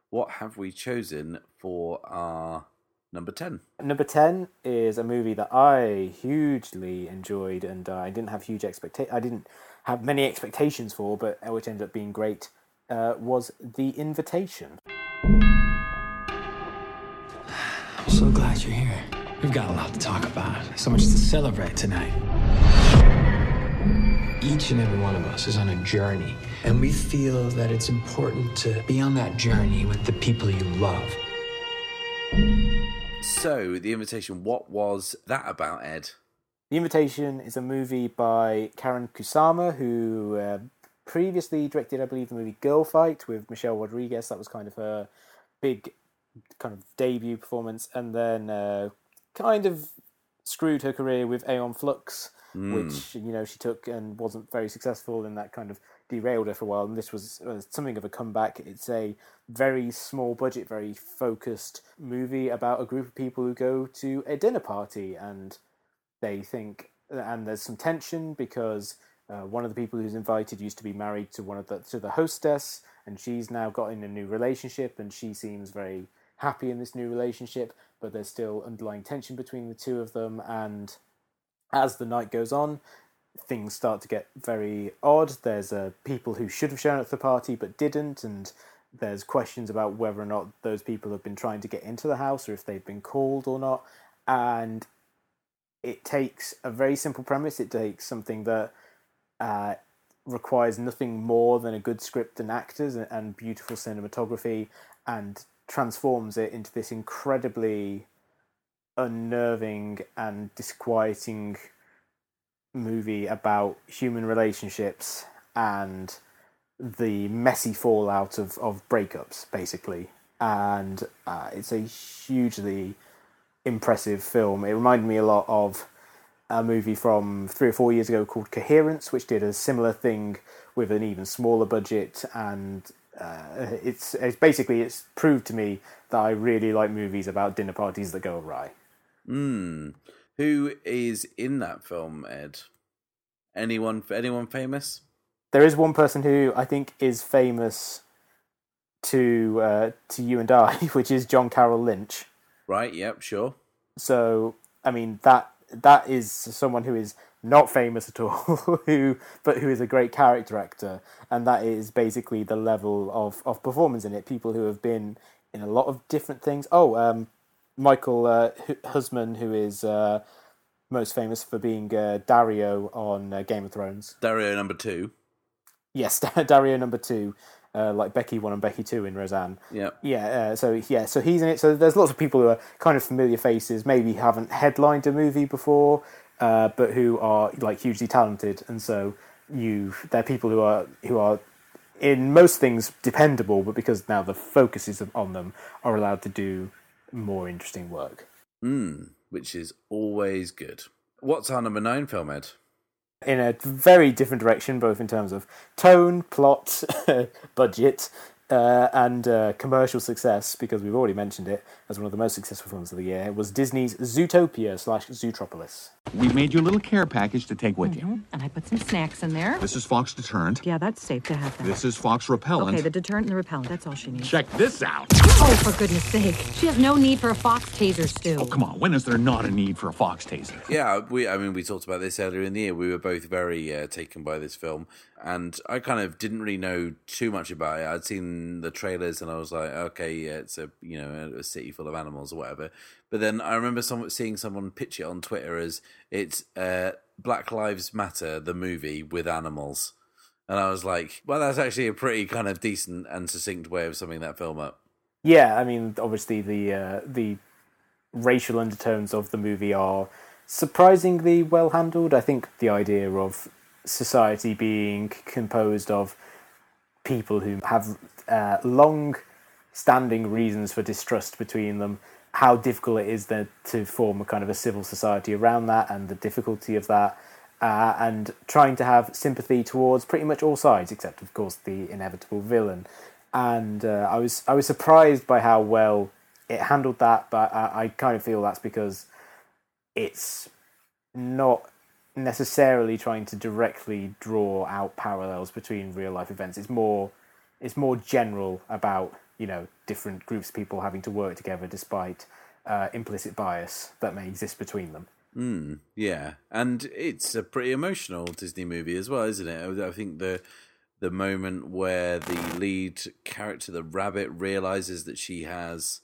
What have we chosen for our number ten? Number 10 is a movie that I hugely enjoyed and uh, I didn't have huge expectations. I didn't have many expectations for, but uh, which ended up being great, uh, was The Invitation. I'm so glad you're here. We've got a lot to talk about. So much to celebrate tonight. Each and every one of us is on a journey, and we feel that it's important to be on that journey with the people you love. So, the invitation. What was that about, Ed? The Invitation is a movie by Karyn Kusama, who uh, previously directed, I believe, the movie Girl Fight with Michelle Rodriguez. That was kind of her big kind of debut performance, and then uh, kind of screwed her career with Aeon Flux, which you know she took and wasn't very successful, and that kind of derailed her for a while. And this was uh, something of a comeback. It's a very small budget, very focused movie about a group of people who go to a dinner party and they think, and there's some tension because uh, one of the people who's invited used to be married to one of the to the hostess, and she's now got in a new relationship, and she seems very happy in this new relationship, but there's still underlying tension between the two of them, and as the night goes on, things start to get very odd. There's uh, people who should have shown up to the party but didn't, and there's questions about whether or not those people have been trying to get into the house or if they've been called or not. And it takes a very simple premise. It takes something that uh, requires nothing more than a good script and actors and, and beautiful cinematography, and transforms it into this incredibly unnerving and disquieting movie about human relationships and the messy fallout of, of breakups, basically. And uh, it's a hugely impressive film. It reminded me a lot of a movie from three or four years ago called Coherence, which did a similar thing with an even smaller budget. And uh, it's, it's basically it's proved to me that I really like movies about dinner parties that go awry. Mm. Who is in that film, Ed? Anyone? Anyone famous? There is one person who I think is famous to uh, to you and I, <laughs> which is John Carroll Lynch. Right. Yep. Sure. So I mean that that is someone who is not famous at all, <laughs> who but who is a great character actor, and that is basically the level of of performance in it. People who have been in a lot of different things. Oh, um, Michael uh, Huisman, who is uh, most famous for being uh, Daario on uh, Game of Thrones. Daario number two. Yes, <laughs> Daario number two, uh, like Becky one and Becky two in Roseanne. Yeah, yeah. Uh, so yeah, so he's in it. So there's lots of people who are kind of familiar faces, maybe haven't headlined a movie before, uh, but who are like hugely talented, and so you they're people who are who are in most things dependable, but because now the focus is on them, are allowed to do more interesting work. Mm, which is always good. What's our number nine film, Ed? In a very different direction, both in terms of tone, plot, <laughs> budget, uh, and uh, commercial success, because we've already mentioned it as one of the most successful films of the year, was Disney's Zootopia slash Zootropolis. We've made you a little care package to take with mm-hmm. you. And I put some snacks in there. This is Fox Deterrent. Yeah, that's safe to have that. This is Fox Repellent. Okay, the deterrent and the repellent, that's all she needs. Check this out. Oh, for goodness sake. She has no need for a Fox taser, Stu. Oh, come on. When is there not a need for a Fox taser? Yeah, we. I mean, we talked about this earlier in the year. We were both very uh, taken by this film, and I kind of didn't really know too much about it. I'd seen the trailers, and I was like, okay, yeah, it's a you know a city full of animals or whatever. But then I remember some, seeing someone pitch it on Twitter as it's uh, Black Lives Matter, the movie with animals. And I was like, well, that's actually a pretty kind of decent and succinct way of summing that film up. Yeah, I mean, obviously the uh, the racial undertones of the movie are surprisingly well handled. I think the idea of society being composed of people who have uh, long standing reasons for distrust between them how difficult it is then to form a kind of a civil society around that and the difficulty of that uh, and trying to have sympathy towards pretty much all sides except of course the inevitable villain. And uh, I was I was surprised by how well it handled that but I, I kind of feel that's because it's not necessarily trying to directly draw out parallels between real life events it's more it's more general about you know different groups of people having to work together despite uh, implicit bias that may exist between them. Mm, yeah, and it's a pretty emotional Disney movie as well, isn't it? I think the the moment where the lead character, the rabbit, realizes that she has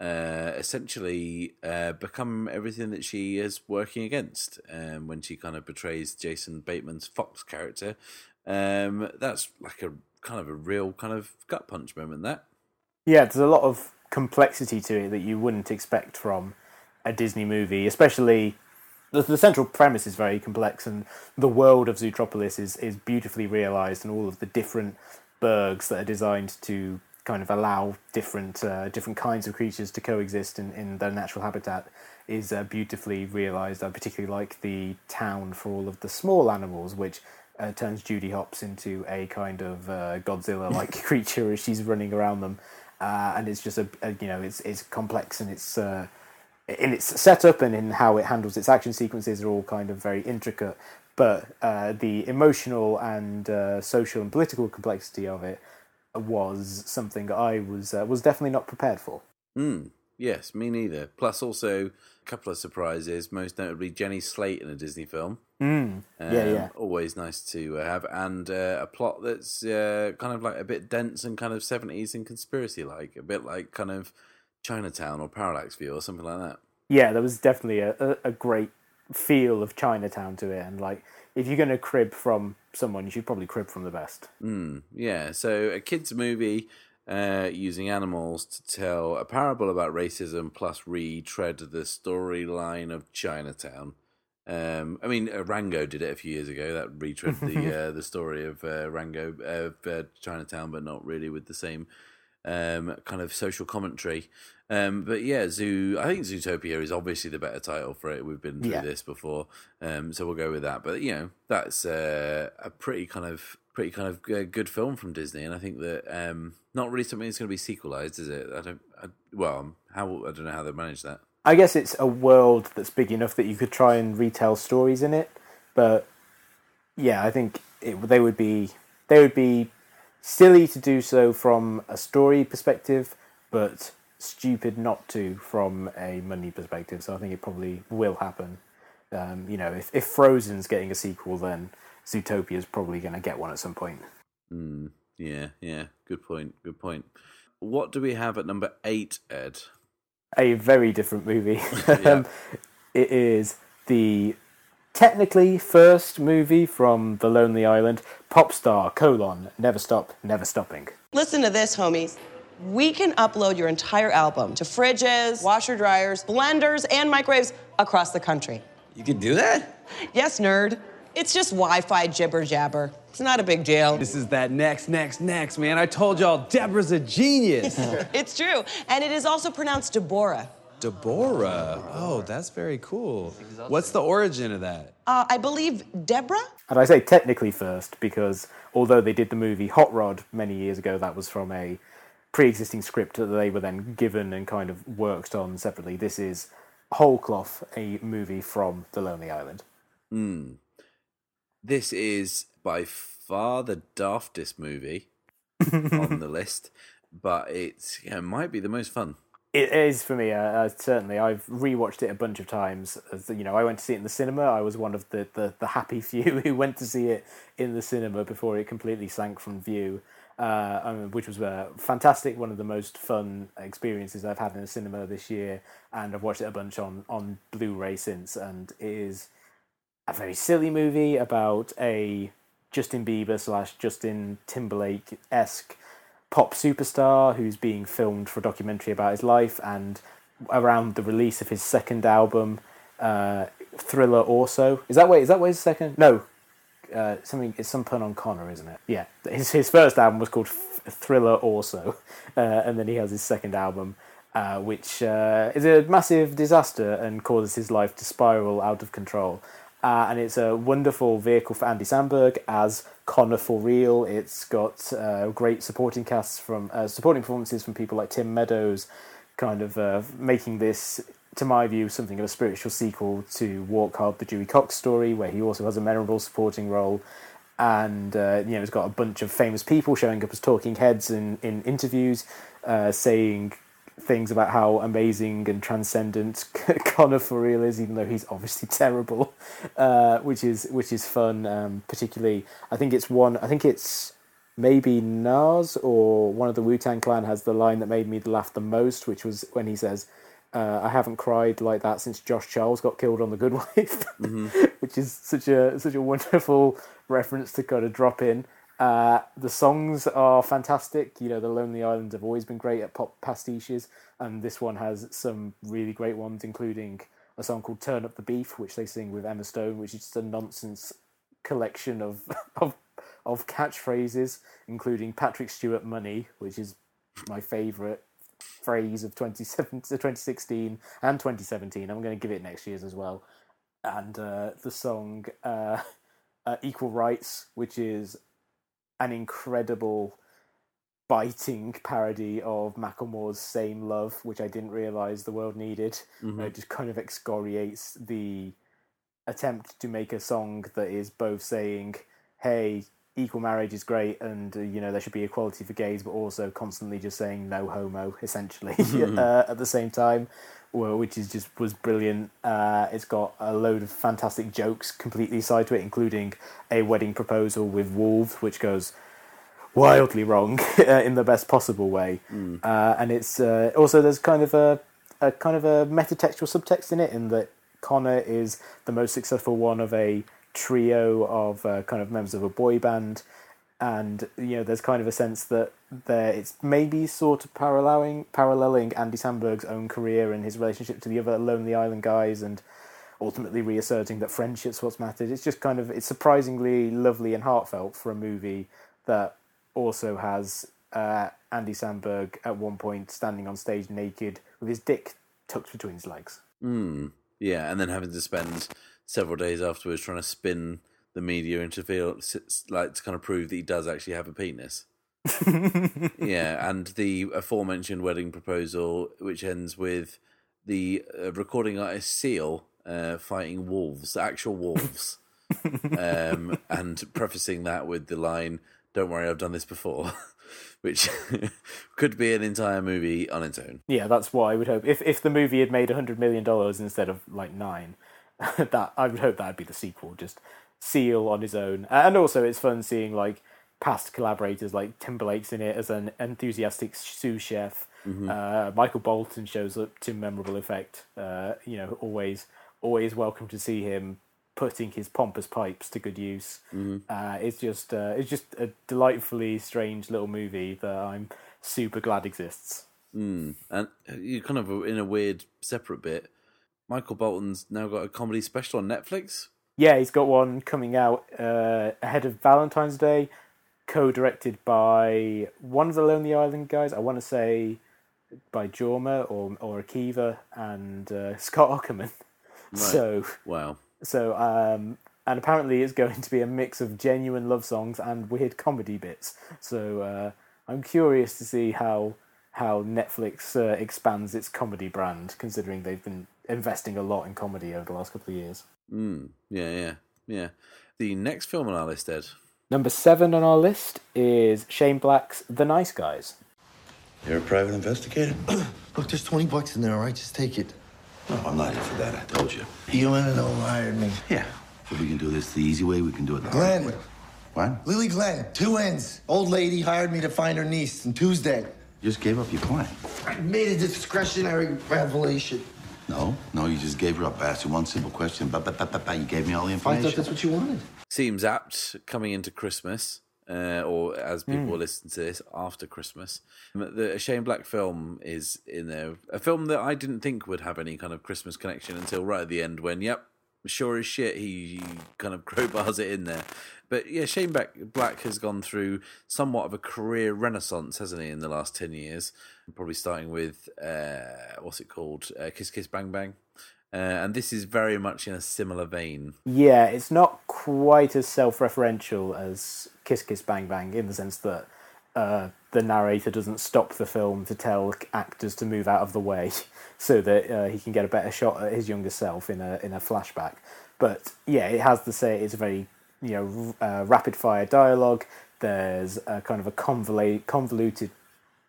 uh, essentially uh, become everything that she is working against, um, when she kind of betrays Jason Bateman's Fox character, um, that's like a kind of a real kind of gut punch moment. That yeah, there's a lot of complexity to it that you wouldn't expect from a Disney movie, especially the, the central premise is very complex and the world of Zootropolis is, is beautifully realized and all of the different burgs that are designed to kind of allow different uh, different kinds of creatures to coexist in, in their natural habitat is uh, beautifully realized. I particularly like the town for all of the small animals, which uh, turns Judy Hopps into a kind of uh, Godzilla-like <laughs> creature as she's running around them uh, and it's just a, a, you know it's it's complex and it's uh, in its setup and in how it handles its action sequences are all kind of very intricate. But uh, the emotional and uh, social and political complexity of it was something I was uh, was definitely not prepared for. Mm, yes, me neither. Plus, also a couple of surprises. Most notably, Jenny Slate in a Disney film. Mm, yeah, um, yeah. Always nice to have, and uh, a plot that's uh, kind of like a bit dense and kind of seventies and conspiracy like, a bit like kind of Chinatown or Parallax View or something like that. Yeah, there was definitely a, a, a great feel of Chinatown to it, and like if you're going to crib from someone, you should probably crib from the best. Yeah, so a kids' movie uh, using animals to tell a parable about racism, plus retread the storyline of Chinatown. Um, I mean, uh, Rango did it a few years ago. That retread the <laughs> uh, the story of uh, Rango of uh, Chinatown, but not really with the same um, kind of social commentary. Um, but yeah, Zoo. I think Zootopia is obviously the better title for it. We've been through Yeah. this before, um, so we'll go with that. But you know, that's uh, a pretty kind of pretty kind of uh, good film from Disney, and I think that um, not really something that's going to be sequelized, is it? I don't. I, well, um, how I don't know how they manage that. I guess it's a world that's big enough that you could try and retell stories in it, but yeah, I think it, they would be they would be silly to do so from a story perspective, but stupid not to from a money perspective. So I think it probably will happen. Um, you know, if if Frozen's getting a sequel, then Zootopia's probably going to get one at some point. Mm, yeah, yeah. Good point. Good point. What do we have at number eight, Ed? a very different movie. <laughs> <laughs> um, it is the technically first movie from The Lonely Island, Pop Star, colon, Never Stop, Never Stopping. Listen to this, homies. We can upload your entire album to fridges, washer dryers, blenders, and microwaves across the country. You could do that? Yes, nerd. It's just Wi Fi jibber jabber. It's not a big deal. This is that next, next, next, man. I told y'all Deborah's a genius. <laughs> It's true. And it is also pronounced Deborah. Deborah. Oh, that's very cool. What's the origin of that? Uh, I believe Deborah? And I say technically first because although they did the movie Hot Rod many years ago, that was from a pre existing script that they were then given and kind of worked on separately. This is whole cloth, a movie from The Lonely Island. This is by far the daftest movie <laughs> on the list, but it's yeah, it might be the most fun. It is for me. Uh, uh, certainly, I've rewatched it a bunch of times. As you know, I went to see it in the cinema. I was one of the, the, the happy <laughs> few who went to see it in the cinema before it completely sank from view, uh, um, which was uh, fantastic. One of the most fun experiences I've had in a cinema this year, and I've watched it a bunch on on Blu-ray since. And it is a very silly movie about a Justin Bieber slash Justin Timberlake esque pop superstar who's being filmed for a documentary about his life and around the release of his second album, uh, Thriller also. Is that way is that way his second? No. Uh, something it's some pun on Conner, isn't it? Yeah. His his first album was called Thriller also. <laughs> Uh, and then he has his second album uh, which uh, is a massive disaster and causes his life to spiral out of control. Uh, and it's a wonderful vehicle for Andy Samberg as Conner for real. It's got uh, great supporting casts from uh, supporting performances from people like Tim Meadows, kind of uh, making this, to my view, something of a spiritual sequel to Walk Hard, the Dewey Cox story, where he also has a memorable supporting role. And uh, you know, it's got a bunch of famous people showing up as talking heads in in interviews, uh, saying things about how amazing and transcendent <laughs> Conner for real is, even though he's obviously <laughs> terrible, uh, which is which is fun. Um, particularly, I think it's one. I think it's maybe Nas or one of the Wu Tang Clan has the line that made me laugh the most, which was when he says, uh, "I haven't cried like that since Josh Charles got killed on The Good <laughs> Wife," which is such a such a wonderful reference to kind of drop in. Uh, the songs are fantastic. You know, the Lonely Islands have always been great at pop pastiches, and this one has some really great ones, including a song called "Turn Up the Beef," which they sing with Emma Stone, which is just a nonsense collection of <laughs> of of catchphrases, including Patrick Stewart "Money," which is my favourite phrase of 27 2016 and 2017. I'm going to give it next year's as well. And uh, the song uh, <laughs> uh, "Equal Rights," which is an incredible biting parody of Macklemore's "Same Love," which I didn't realize the world needed. Mm-hmm. It just kind of excoriates the attempt to make a song that is both saying, "Hey, equal marriage is great, and uh, you know there should be equality for gays," but also constantly just saying "no homo," essentially <laughs> uh, at the same time, well, which is just was brilliant. Uh, it's got a load of fantastic jokes completely side to it, including a wedding proposal with wolves, which goes wildly wrong <laughs> in the best possible way. Uh, and it's uh, also there's kind of a, a kind of a metatextual subtext in it, in that Conner is the most successful one of a trio of uh, kind of members of a boy band, and you know there's kind of a sense that there it's maybe sort of paralleling paralleling Andy Samberg's own career and his relationship to the other Lonely Island guys, and ultimately reasserting that friendship's what's mattered. It's just kind of it's surprisingly lovely and heartfelt for a movie that also has uh, Andy Samberg at one point standing on stage naked with his dick tucked between his legs. Mm, yeah, and then having to spend several days afterwards trying to spin the media into feel like to kind of prove that he does actually have a penis. <laughs> yeah, and the aforementioned wedding proposal, which ends with the uh, recording artist Seal uh, fighting wolves, actual wolves, <laughs> um, and prefacing that with the line, "Don't worry, I've done this before," <laughs> which could be an entire movie on its own. Yeah, that's what I would hope. If if the movie had made hundred million dollars instead of like nine, <laughs> that I would hope that'd be the sequel. Just Seal on his own, and also it's fun seeing like past collaborators like Timberlake's in it as an enthusiastic sous chef. Uh, Michael Bolton shows up to memorable effect. Uh, you know, always always welcome to see him putting his pompous pipes to good use. Uh, it's just uh, it's just a delightfully strange little movie that I'm super glad exists. And you kind of in a weird separate bit. Michael Bolton's now got a comedy special on Netflix. Yeah, he's got one coming out uh, ahead of Valentine's Day, co-directed by one of the Lonely Island guys. I want to say by Jorma or or Akiva and uh, <laughs> Scott Aukerman. So Wow. so um, and apparently it's going to be a mix of genuine love songs and weird comedy bits. So uh, I'm curious to see how how Netflix uh, expands its comedy brand, considering they've been investing a lot in comedy over the last couple of years. Mm, yeah, yeah, yeah. The next film on our list, Ed. Number seven on our list is Shane Black's The Nice Guys. You're a private investigator? <clears throat> Look, there's 20 bucks in there, all right? Just take it. No, I'm not here for that, I told you. You and Noel hired me. Yeah. If we can do this the easy way, we can do it the Glenn. hard way. What? Lily Glenn, two ends. Old lady hired me to find her niece on Tuesday. You just gave up your client. I made a discretionary revelation. No, no, you just gave her up. I asked you one simple question. Ba, ba, ba, ba, ba. You gave me all the information. I information. thought that's what you wanted. Seems apt coming into Christmas, uh, or as people will listen to this after Christmas. The a Shane Black film is in there. A film that I didn't think would have any kind of Christmas connection until right at the end when, yep, sure as shit, he kind of <laughs> crowbars it in there. But yeah, Shane Black, Black has gone through somewhat of a career renaissance, hasn't he, in the last 10 years? Probably starting with, uh, what's it called? Uh, Kiss Kiss Bang Bang. Uh, and this is very much in a similar vein. Yeah, it's not quite as self-referential as Kiss Kiss Bang Bang in the sense that uh, the narrator doesn't stop the film to tell actors to move out of the way <laughs> so that uh, he can get a better shot at his younger self in a in a flashback. But yeah, it has to say it's a very you know uh, rapid fire dialogue. There's a kind of a convolute, convoluted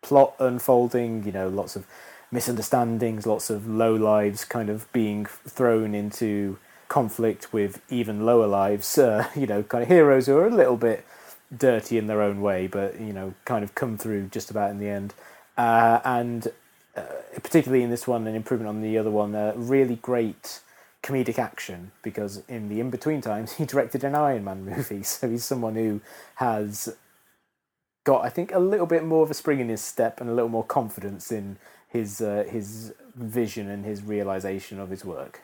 plot unfolding. You know, lots of misunderstandings, lots of low lives kind of being thrown into conflict with even lower lives. <laughs> Uh, you know, kind of heroes who are a little bit dirty in their own way, but you know, kind of come through just about in the end. Uh, and uh, particularly in this one, an improvement on the other one, uh, really great comedic action because in the in between times <laughs> he directed an Iron Man movie, <laughs> so he's someone who has got, I think, a little bit more of a spring in his step and a little more confidence in his uh, his vision and his realization of his work.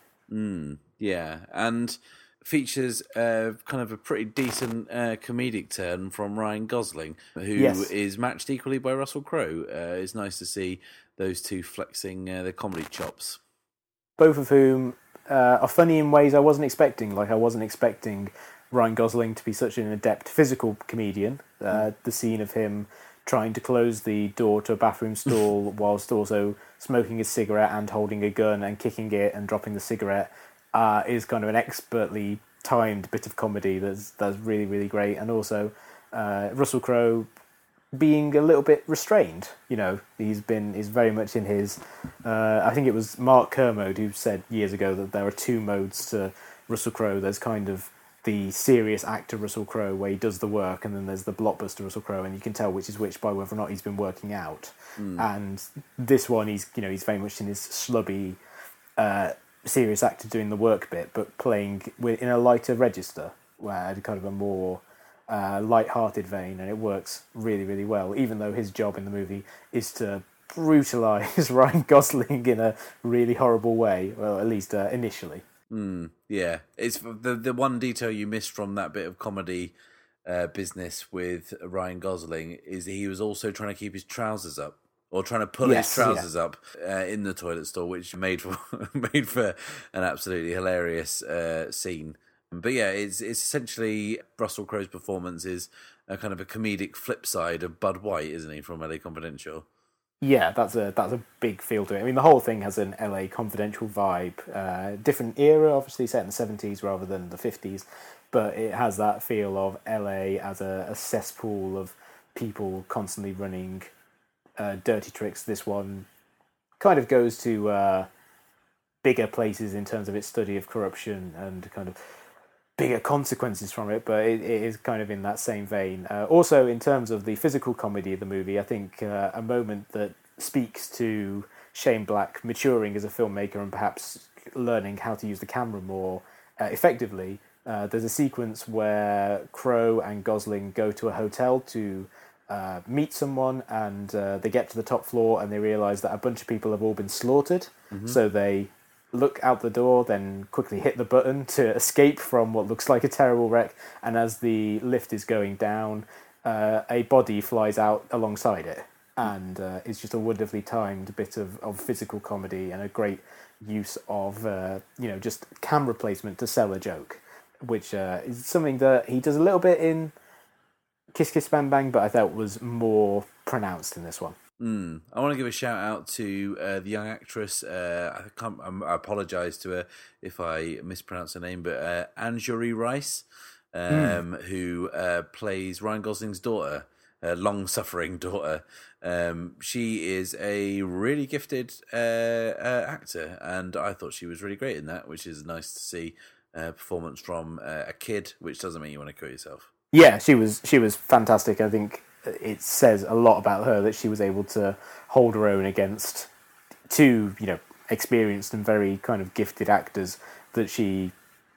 Yeah, and features uh, kind of a pretty decent uh, comedic turn from Ryan Gosling, who is Yes. matched equally by Russell Crowe. Uh, it's nice to see those two flexing uh, their comedy chops. both of whom uh, are funny in ways I wasn't expecting. Like I wasn't expecting Ryan Gosling to be such an adept physical comedian. Uh, the scene of him trying to close the door to a bathroom <laughs> stall whilst also smoking a cigarette and holding a gun and kicking it and dropping the cigarette uh, is kind of an expertly timed bit of comedy that's that's really really great. And also uh, Russell Crowe being a little bit restrained. You know, he's been he's very much in his. Uh, I think it was Mark Kermode who said years ago that there are two modes to Russell Crowe. There's kind of the serious actor Russell Crowe where he does the work, and then there's the blockbuster Russell Crowe, and you can tell which is which by whether or not he's been working out. And this one, he's you know he's very much in his slubby. Uh, serious actor doing the work bit, but playing in a lighter register, where kind of a more uh, light-hearted vein, and it works really, really well. Even though his job in the movie is to brutalize <laughs> Ryan Gosling in a really horrible way, well, at least uh, initially. Mm, yeah, it's the the one detail you missed from that bit of comedy uh, business with Ryan Gosling is that he was also trying to keep his trousers up or trying to pull Yes, his trousers up uh, in the toilet stall, which made for <laughs> made for an absolutely hilarious uh, scene. But yeah, it's it's essentially Russell Crowe's performance is a kind of a comedic flip side of Bud White, isn't he, from LA Confidential? Yeah, that's a that's a big feel to it. I mean, the whole thing has an LA confidential vibe. Uh, different era, obviously set in the seventies rather than the fifties, but it has that feel of LA as a, a cesspool of people constantly running uh, dirty tricks. This one kind of goes to uh, bigger places in terms of its study of corruption and kind of bigger consequences from it, but it, it is kind of in that same vein. Uh, also, in terms of the physical comedy of the movie, I think uh, a moment that speaks to Shane Black maturing as a filmmaker and perhaps learning how to use the camera more uh, effectively. Uh, there's a sequence where Crowe and Gosling go to a hotel to uh, meet someone, and uh, they get to the top floor and they realize that a bunch of people have all been slaughtered. So they look out the door, then quickly hit the button to escape from what looks like a terrible wreck. And as the lift is going down, uh, a body flies out alongside it. And uh, it's just a wonderfully timed bit of, of physical comedy and a great use of, uh, you know, just camera placement to sell a joke, which uh, is something that he does a little bit in Kiss Kiss Bang Bang, but I thought was more pronounced in this one. Mm. I want to give a shout out to uh, the young actress. Uh, I can't. I'm, I apologise to her if I mispronounce her name, but uh, Angourie Rice, um, who uh, plays Ryan Gosling's daughter, uh, long-suffering <laughs> daughter. Um, she is a really gifted uh, uh, actor, and I thought she was really great in that, which is nice to see uh, performance from uh, a kid, which doesn't mean you want to kill yourself. Yeah, she was she was fantastic. I think it says a lot about her that she was able to hold her own against two, you know, experienced and very kind of gifted actors that she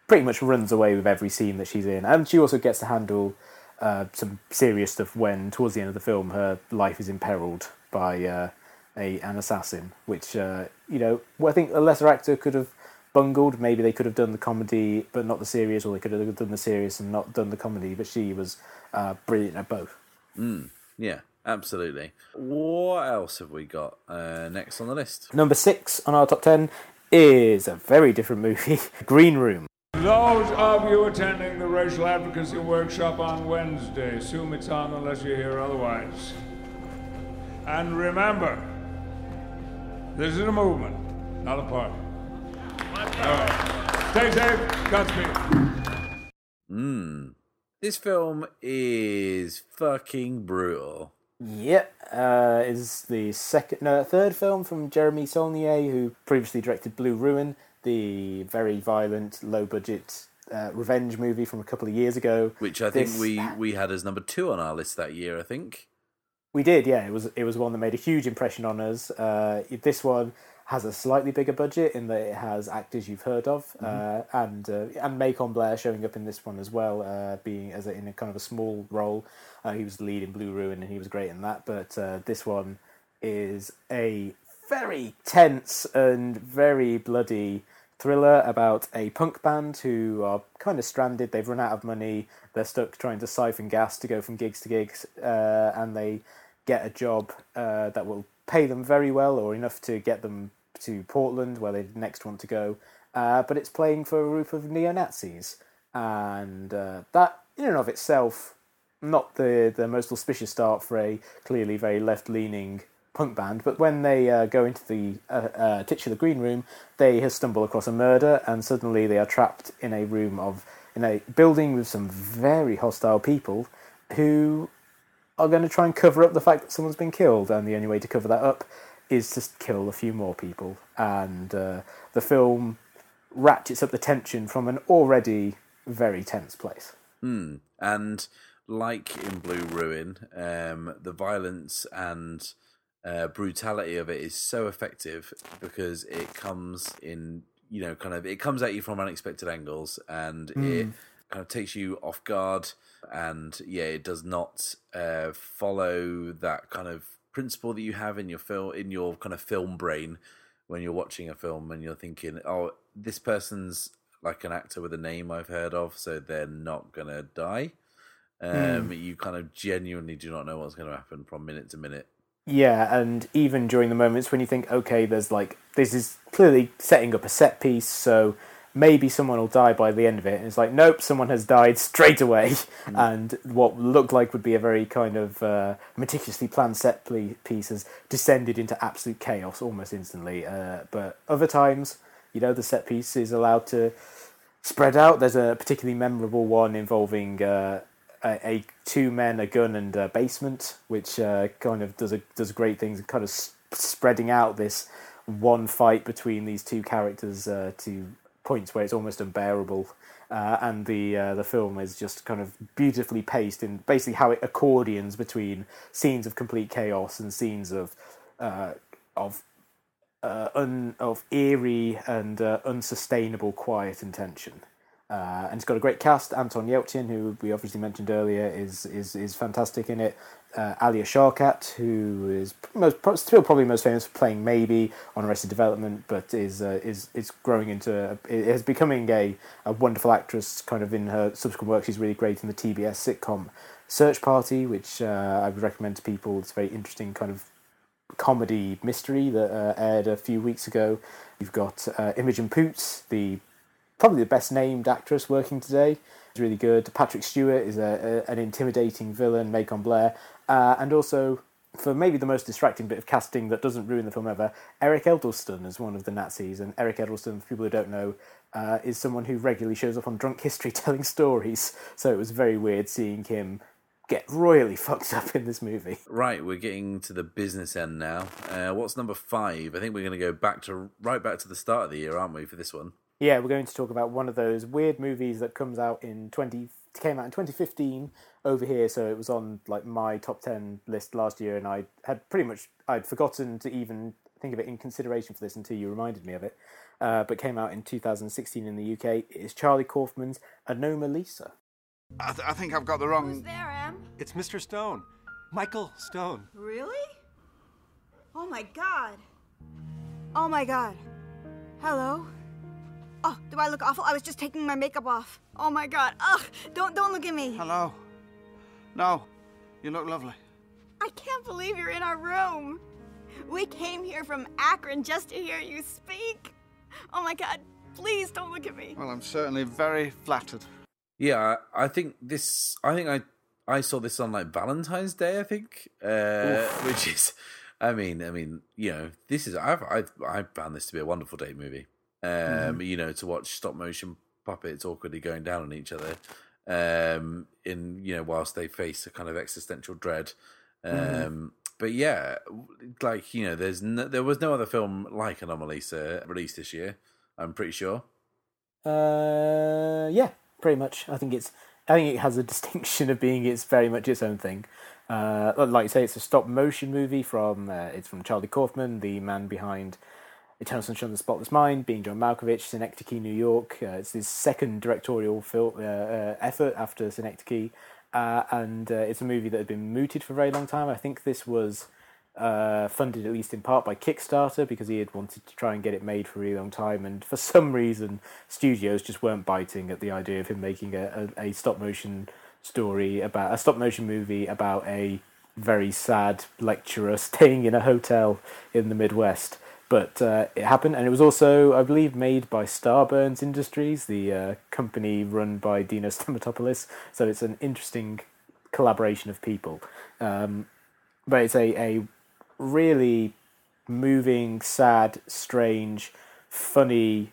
pretty much runs away with every scene that she's in. And she also gets to handle uh, some serious stuff when towards the end of the film her life is imperiled by uh, a an assassin, which uh, you know, I think a lesser actor could have bungled. Maybe they could have done the comedy but not the serious, or they could have done the serious and not done the comedy. But she was uh, brilliant at both. Mm. Yeah, absolutely. What else have we got uh, next on the list? Number six on our top ten is a very different movie, <laughs> Green Room. Those of you attending the racial advocacy workshop on Wednesday, assume it's on unless you hear otherwise. And remember, this is a movement, not a party. All right. Stay safe. Godspeed. Mm. This film is fucking brutal. Yep, uh, is the second, no, third film from Jeremy Saulnier, who previously directed Blue Ruin, the very violent, low-budget uh, revenge movie from a couple of years ago. Which I think This- we, we had as number two on our list that year, I think. We did, yeah. It was it was one that made a huge impression on us. Uh, this one has a slightly bigger budget in that it has actors you've heard of, uh, and uh, and Macon Blair showing up in this one as well, uh, being as a, in a kind of a small role. Uh, he was the lead in Blue Ruin, and he was great in that. But uh, this one is a very tense and very bloody thriller about a punk band who are kind of stranded. They've run out of money. They're stuck trying to siphon gas to go from gigs to gigs, uh, and they get a job uh, that will pay them very well or enough to get them to Portland, where they next want to go. Uh, but it's playing for a group of neo Nazis, and uh, that in and of itself, not the the most auspicious start for a clearly very left leaning punk band. But when they uh, go into the uh, uh, titular green room, they stumble across a murder, and suddenly they are trapped in a room of in a building with some very hostile people who are going to try and cover up the fact that someone's been killed, and the only way to cover that up is to kill a few more people. And uh, the film ratchets up the tension from an already very tense place. Hmm. And like in Blue Ruin, um, the violence and uh, brutality of it is so effective because it comes in you know, kind of it comes at you from unexpected angles, and Mm. it kind of takes you off guard, and yeah, it does not uh, follow that kind of principle that you have in your film in your kind of film brain when you're watching a film and you're thinking, oh, this person's like an actor with a name I've heard of, so they're not gonna die. Um, You kind of genuinely do not know what's going to happen from minute to minute. Yeah, and even during the moments when you think, okay, there's like this is clearly setting up a set piece, so maybe someone will die by the end of it, and it's like, nope, someone has died straight away, <laughs> and what looked like would be a very kind of uh, meticulously planned set piece has descended into absolute chaos almost instantly. Uh, but other times, you know, the set piece is allowed to spread out. There's a particularly memorable one involving uh, a, a two men, a gun, and a basement, which uh, kind of does a, does great things, kind of s- spreading out this one fight between these two characters uh, to points where it's almost unbearable. Uh, and the uh, the film is just kind of beautifully paced in basically how it accordions between scenes of complete chaos and scenes of uh, of uh, un, of eerie and uh, unsustainable quiet and tension. Uh, and it's got a great cast. Anton Yelchin, who we obviously mentioned earlier, is is is fantastic in it. Uh, Alia Shawkat, who is most still probably most famous for playing Maeby on Arrested Development, but is uh, is is growing into is becoming a, a wonderful actress. Kind of in her subsequent work, she's really great in the TBS sitcom Search Party, which uh, I would recommend to people. It's a very interesting kind of comedy mystery that uh, aired a few weeks ago. You've got uh, Imogen Poots, the probably the best named actress working today. It's really good. Patrick Stewart is a, a, an intimidating villain, Macon Blair, uh, and also for maybe the most distracting bit of casting that doesn't ruin the film ever, Eric Edelstein is one of the Nazis. And Eric Edelstein, for people who don't know, uh, is someone who regularly shows up on Drunk History <laughs> telling stories. So it was very weird seeing him get royally <laughs> fucked up in this movie. Right, we're getting to the business end now. Uh, what's number five? I think we're going to go back to right back to the start of the year, aren't we, for this one? Yeah, we're going to talk about one of those weird movies that comes out in twenty came out in twenty fifteen over here. So it was on like my top ten list last year, and I had pretty much I'd forgotten to even think of it in consideration for this until you reminded me of it. Uh, but came out in 2016 in the UK. It is Charlie Kaufman's Anomalisa. I, th- I think I've got the wrong. Who's there, Em? It's Mr. Stone. Michael Stone. Really? Oh my god. Oh my god. Hello? Oh, do I look awful? I was just taking my makeup off. Oh my god. Ugh, don't don't look at me. Hello. No, you look lovely. I can't believe you're in our room. We came here from Akron just to hear you speak. Oh my god. Please don't look at me. Well, I'm certainly very flattered. Yeah, I I think this. I think I I saw this on like Valentine's Day. I think, uh, which is, I mean, I mean, you know, this is. I've I've, I found this to be a wonderful date movie. Um, Mhm. you know, to watch stop motion puppets awkwardly going down on each other, um, in you know, whilst they face a kind of existential dread. Um, Mhm. but yeah, like you know, there's no, there was no other film like Anomalisa released this year. I'm pretty sure. Uh, yeah, pretty much. I think it's. I think it has a <laughs> distinction of being it's very much its own thing. Uh, like you say, it's a stop motion movie from uh, it's from Charlie Kaufman, the man behind Eternal Sunshine of the Spotless Mind, being John Malkovich, Synecdoche, New York. Uh, it's his second directorial uh, uh, effort after Synecdoche, uh, and uh, it's a movie that had been mooted for a very long time. I think this was uh, funded at least in part by Kickstarter because he had wanted to try and get it made for a really long time, and for <laughs> some reason, studios just weren't biting at the idea of him making a, a, a stop motion story about a stop motion movie about a very sad lecturer <laughs> staying in a hotel in the Midwest. But uh, it happened, and it was also, I believe, made by Starburns Industries, the uh, company run by Dino Stamatopoulos. So it's an interesting collaboration of people. Um, but it's a, a really moving, sad, strange, funny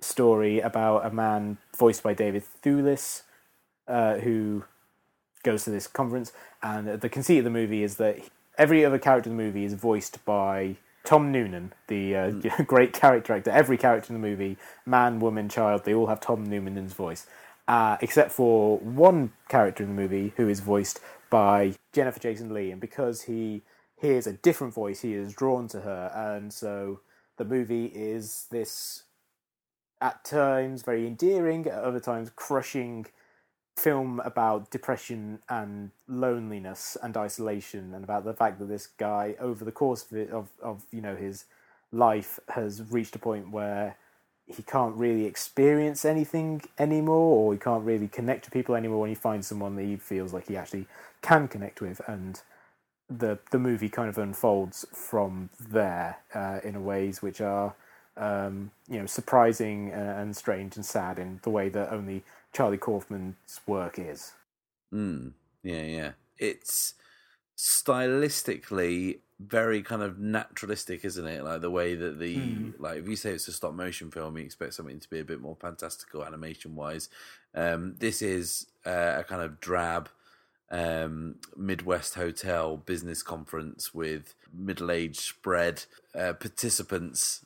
story about a man voiced by David Thewlis, uh, who goes to this conference. And the conceit of the movie is that every other character in the movie is voiced by Tom Noonan, the uh, <laughs> great character actor. Every character in the movie, man, woman, child, they all have Tom Noonan's voice. Uh, except for one character in the movie who is voiced by Jennifer Jason Lee, and because he hears a different voice, he is drawn to her, and so the movie is this at times very endearing, at other times crushing film about depression and loneliness and isolation, and about the fact that this guy, over the course of it, of, of you know his life, has reached a point where he can't really experience anything anymore, or he can't really connect to people anymore. When he finds someone that he feels like he actually can connect with, and the the movie kind of unfolds from there uh, in ways which are um, you know surprising uh, and strange and sad in the way that only Charlie Kaufman's work is. Mm, yeah, yeah. It's stylistically very kind of naturalistic, isn't it? Like the way that the Mm. like if you say it's a stop motion film, you expect something to be a bit more fantastical animation wise. Um, this is uh, a kind of drab um, Midwest hotel business conference with middle aged spread uh, participants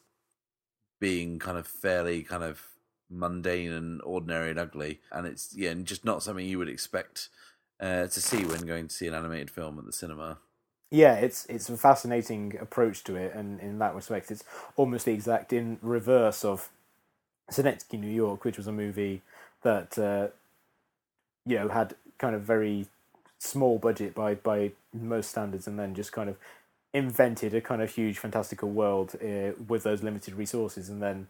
being kind of fairly kind of mundane and ordinary and ugly, and it's yeah, and just not something you would expect uh, to see when going to see an animated film at the cinema. Yeah, it's it's a fascinating approach to it, and in that respect, it's almost the exact in reverse of Synecdoche, New York, which was a movie that uh, you know had kind of very small budget by by most standards, and then just kind of invented a kind of huge fantastical world uh, with those limited resources, and then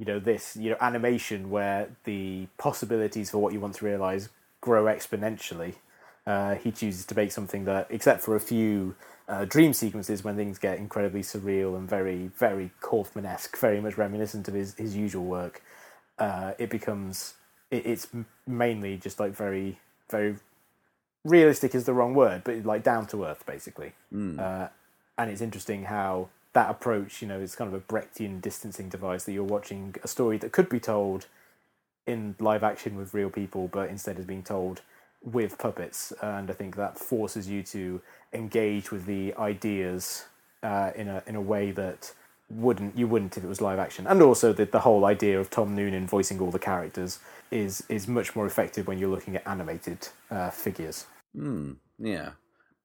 you know this you know animation where the possibilities for what you want to realize grow exponentially. Uh, he chooses to make something that, except for a few uh, dream sequences when things get incredibly surreal and very, very Kaufman-esque, very much reminiscent of his, his usual work, uh, it becomes it, it's mainly just like very, very realistic is the wrong word, but like down to earth, basically. Mm. Uh, and it's interesting how that approach, you know, is kind of a Brechtian distancing device that you're watching a story that could be told in live action with real people, but instead is being told with puppets. And I think that forces you to engage with the ideas uh, in a in a way that wouldn't you wouldn't if it was live action. And also the the whole idea of Tom Noonan voicing all the characters is is much more effective when you're looking at animated uh, figures. Hmm. Yeah,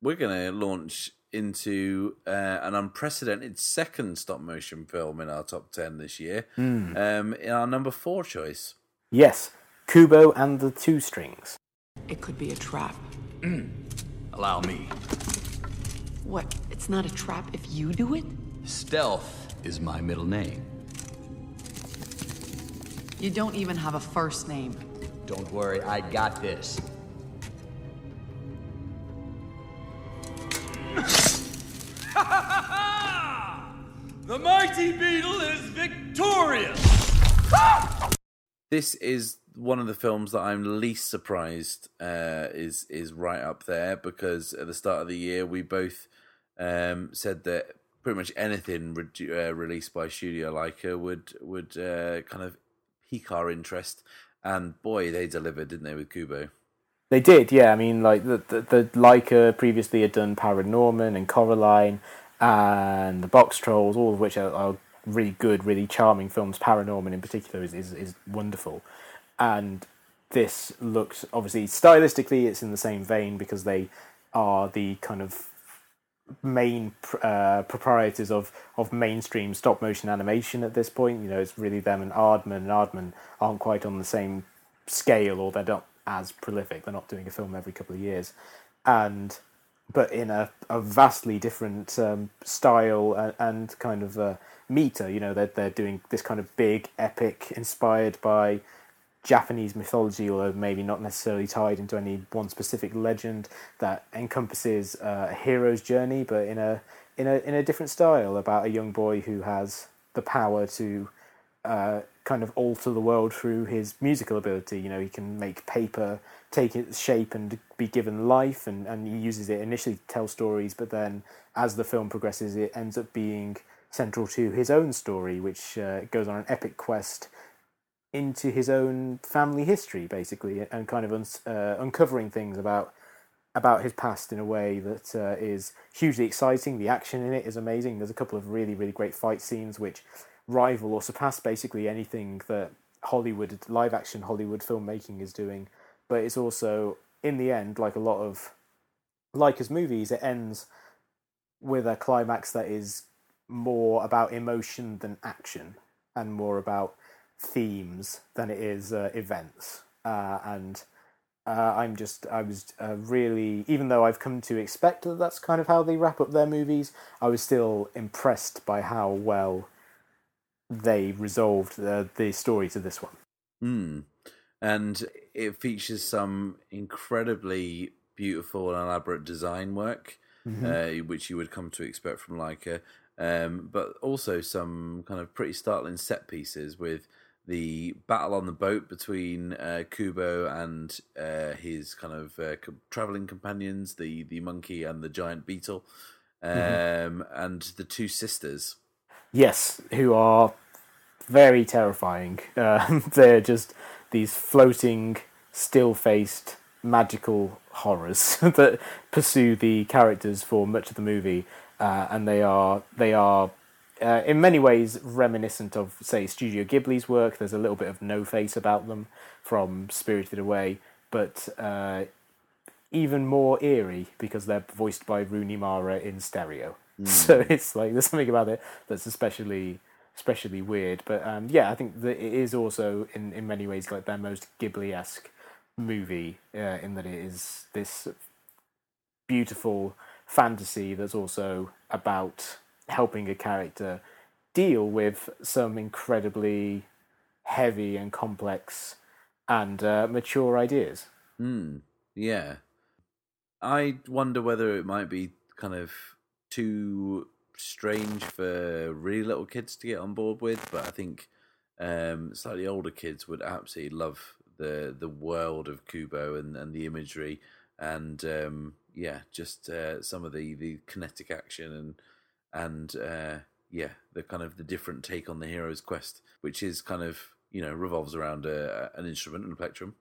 we're to launch into uh, an unprecedented second stop motion film in our top ten this year. Hmm. Um, in our number four choice. Yes, Kubo and the Two Strings. It could be a trap. Mm. Allow me. What? It's not a trap if you do it? Stealth is my middle name. You don't even have a first name. Don't worry, I got this. The mighty beetle is victorious! <laughs> This is one of the films that I'm least surprised uh, is is right up there because at the start of the year we both um, said that pretty much anything re- uh, released by Studio Laika would would uh, kind of pique our interest, and boy, they delivered, didn't they, with Kubo? They did, yeah. I mean, like the the, the Laika previously had done Paranorman and Coraline and the Box Trolls, all of which are, are really good, really charming films. Paranorman in particular is, is is wonderful, and this looks obviously stylistically it's in the same vein because they are the kind of main uh, proprietors of, of mainstream stop motion animation at this point. You know, it's really them and Aardman, and Aardman aren't quite on the same scale, or they're not as prolific. They're not doing a film every couple of years, and but in a, a vastly different um, style and, and kind of meter. You know, they're they're doing this kind of big epic inspired by Japanese mythology, although maybe not necessarily tied into any one specific legend that encompasses uh, a hero's journey, but in a in a in a different style about a young boy who has the power to uh, kind of alter the world through his musical ability. You know, he can make paper take its shape and be given life, and, and he uses it initially to tell stories, but then as the film progresses, it ends up being central to his own story, which uh, goes on an epic quest into his own family history, basically, and kind of uns uh, uncovering things about about his past in a way that uh, is hugely exciting. The action in it is amazing. There's a couple of really, really great fight scenes which rival or surpass basically anything that Hollywood live action Hollywood filmmaking is doing. But it's also in the end, like a lot of Laika's movies, it ends with a climax that is more about emotion than action, and more about themes than it is uh, events, uh, and uh, I'm just I was uh, really even though I've come to expect that that's kind of how they wrap up their movies, I was still impressed by how well they resolved the the story to this one. Hmm. And it features some incredibly beautiful and elaborate design work, Mhm. uh, which you would come to expect from Laika, um, but also some kind of pretty startling set pieces with the battle on the boat between uh, Kubo and uh, his kind of uh, co- traveling companions, the the monkey and the giant beetle, um, Mhm. and the two sisters. Yes, who are very terrifying. <laughs> Uh, they're just these floating, still-faced, magical horrors <laughs> that pursue the characters for much of the movie, uh, and they are they are. Uh, in many ways, reminiscent of, say, Studio Ghibli's work. There's a little bit of no face about them from Spirited Away, but uh, even more eerie because they're voiced by Rooney Mara in stereo. Mm. So <laughs> it's like there's something about it that's especially especially weird. But um, yeah, I think that it is also in in many ways like their most Ghibli esque movie uh, in that it is this beautiful fantasy that's also about helping a character deal with some incredibly heavy and complex and uh, mature ideas. Hmm. Yeah. I wonder whether it might be kind of too strange for really little kids to get on board with, but I think um, slightly older kids would absolutely love the the world of Kubo and, and the imagery and um, yeah, just uh, some of the, the kinetic action and and uh, yeah, the kind of the different take on the hero's quest, which is kind of you know revolves around a, an instrument and a plectrum.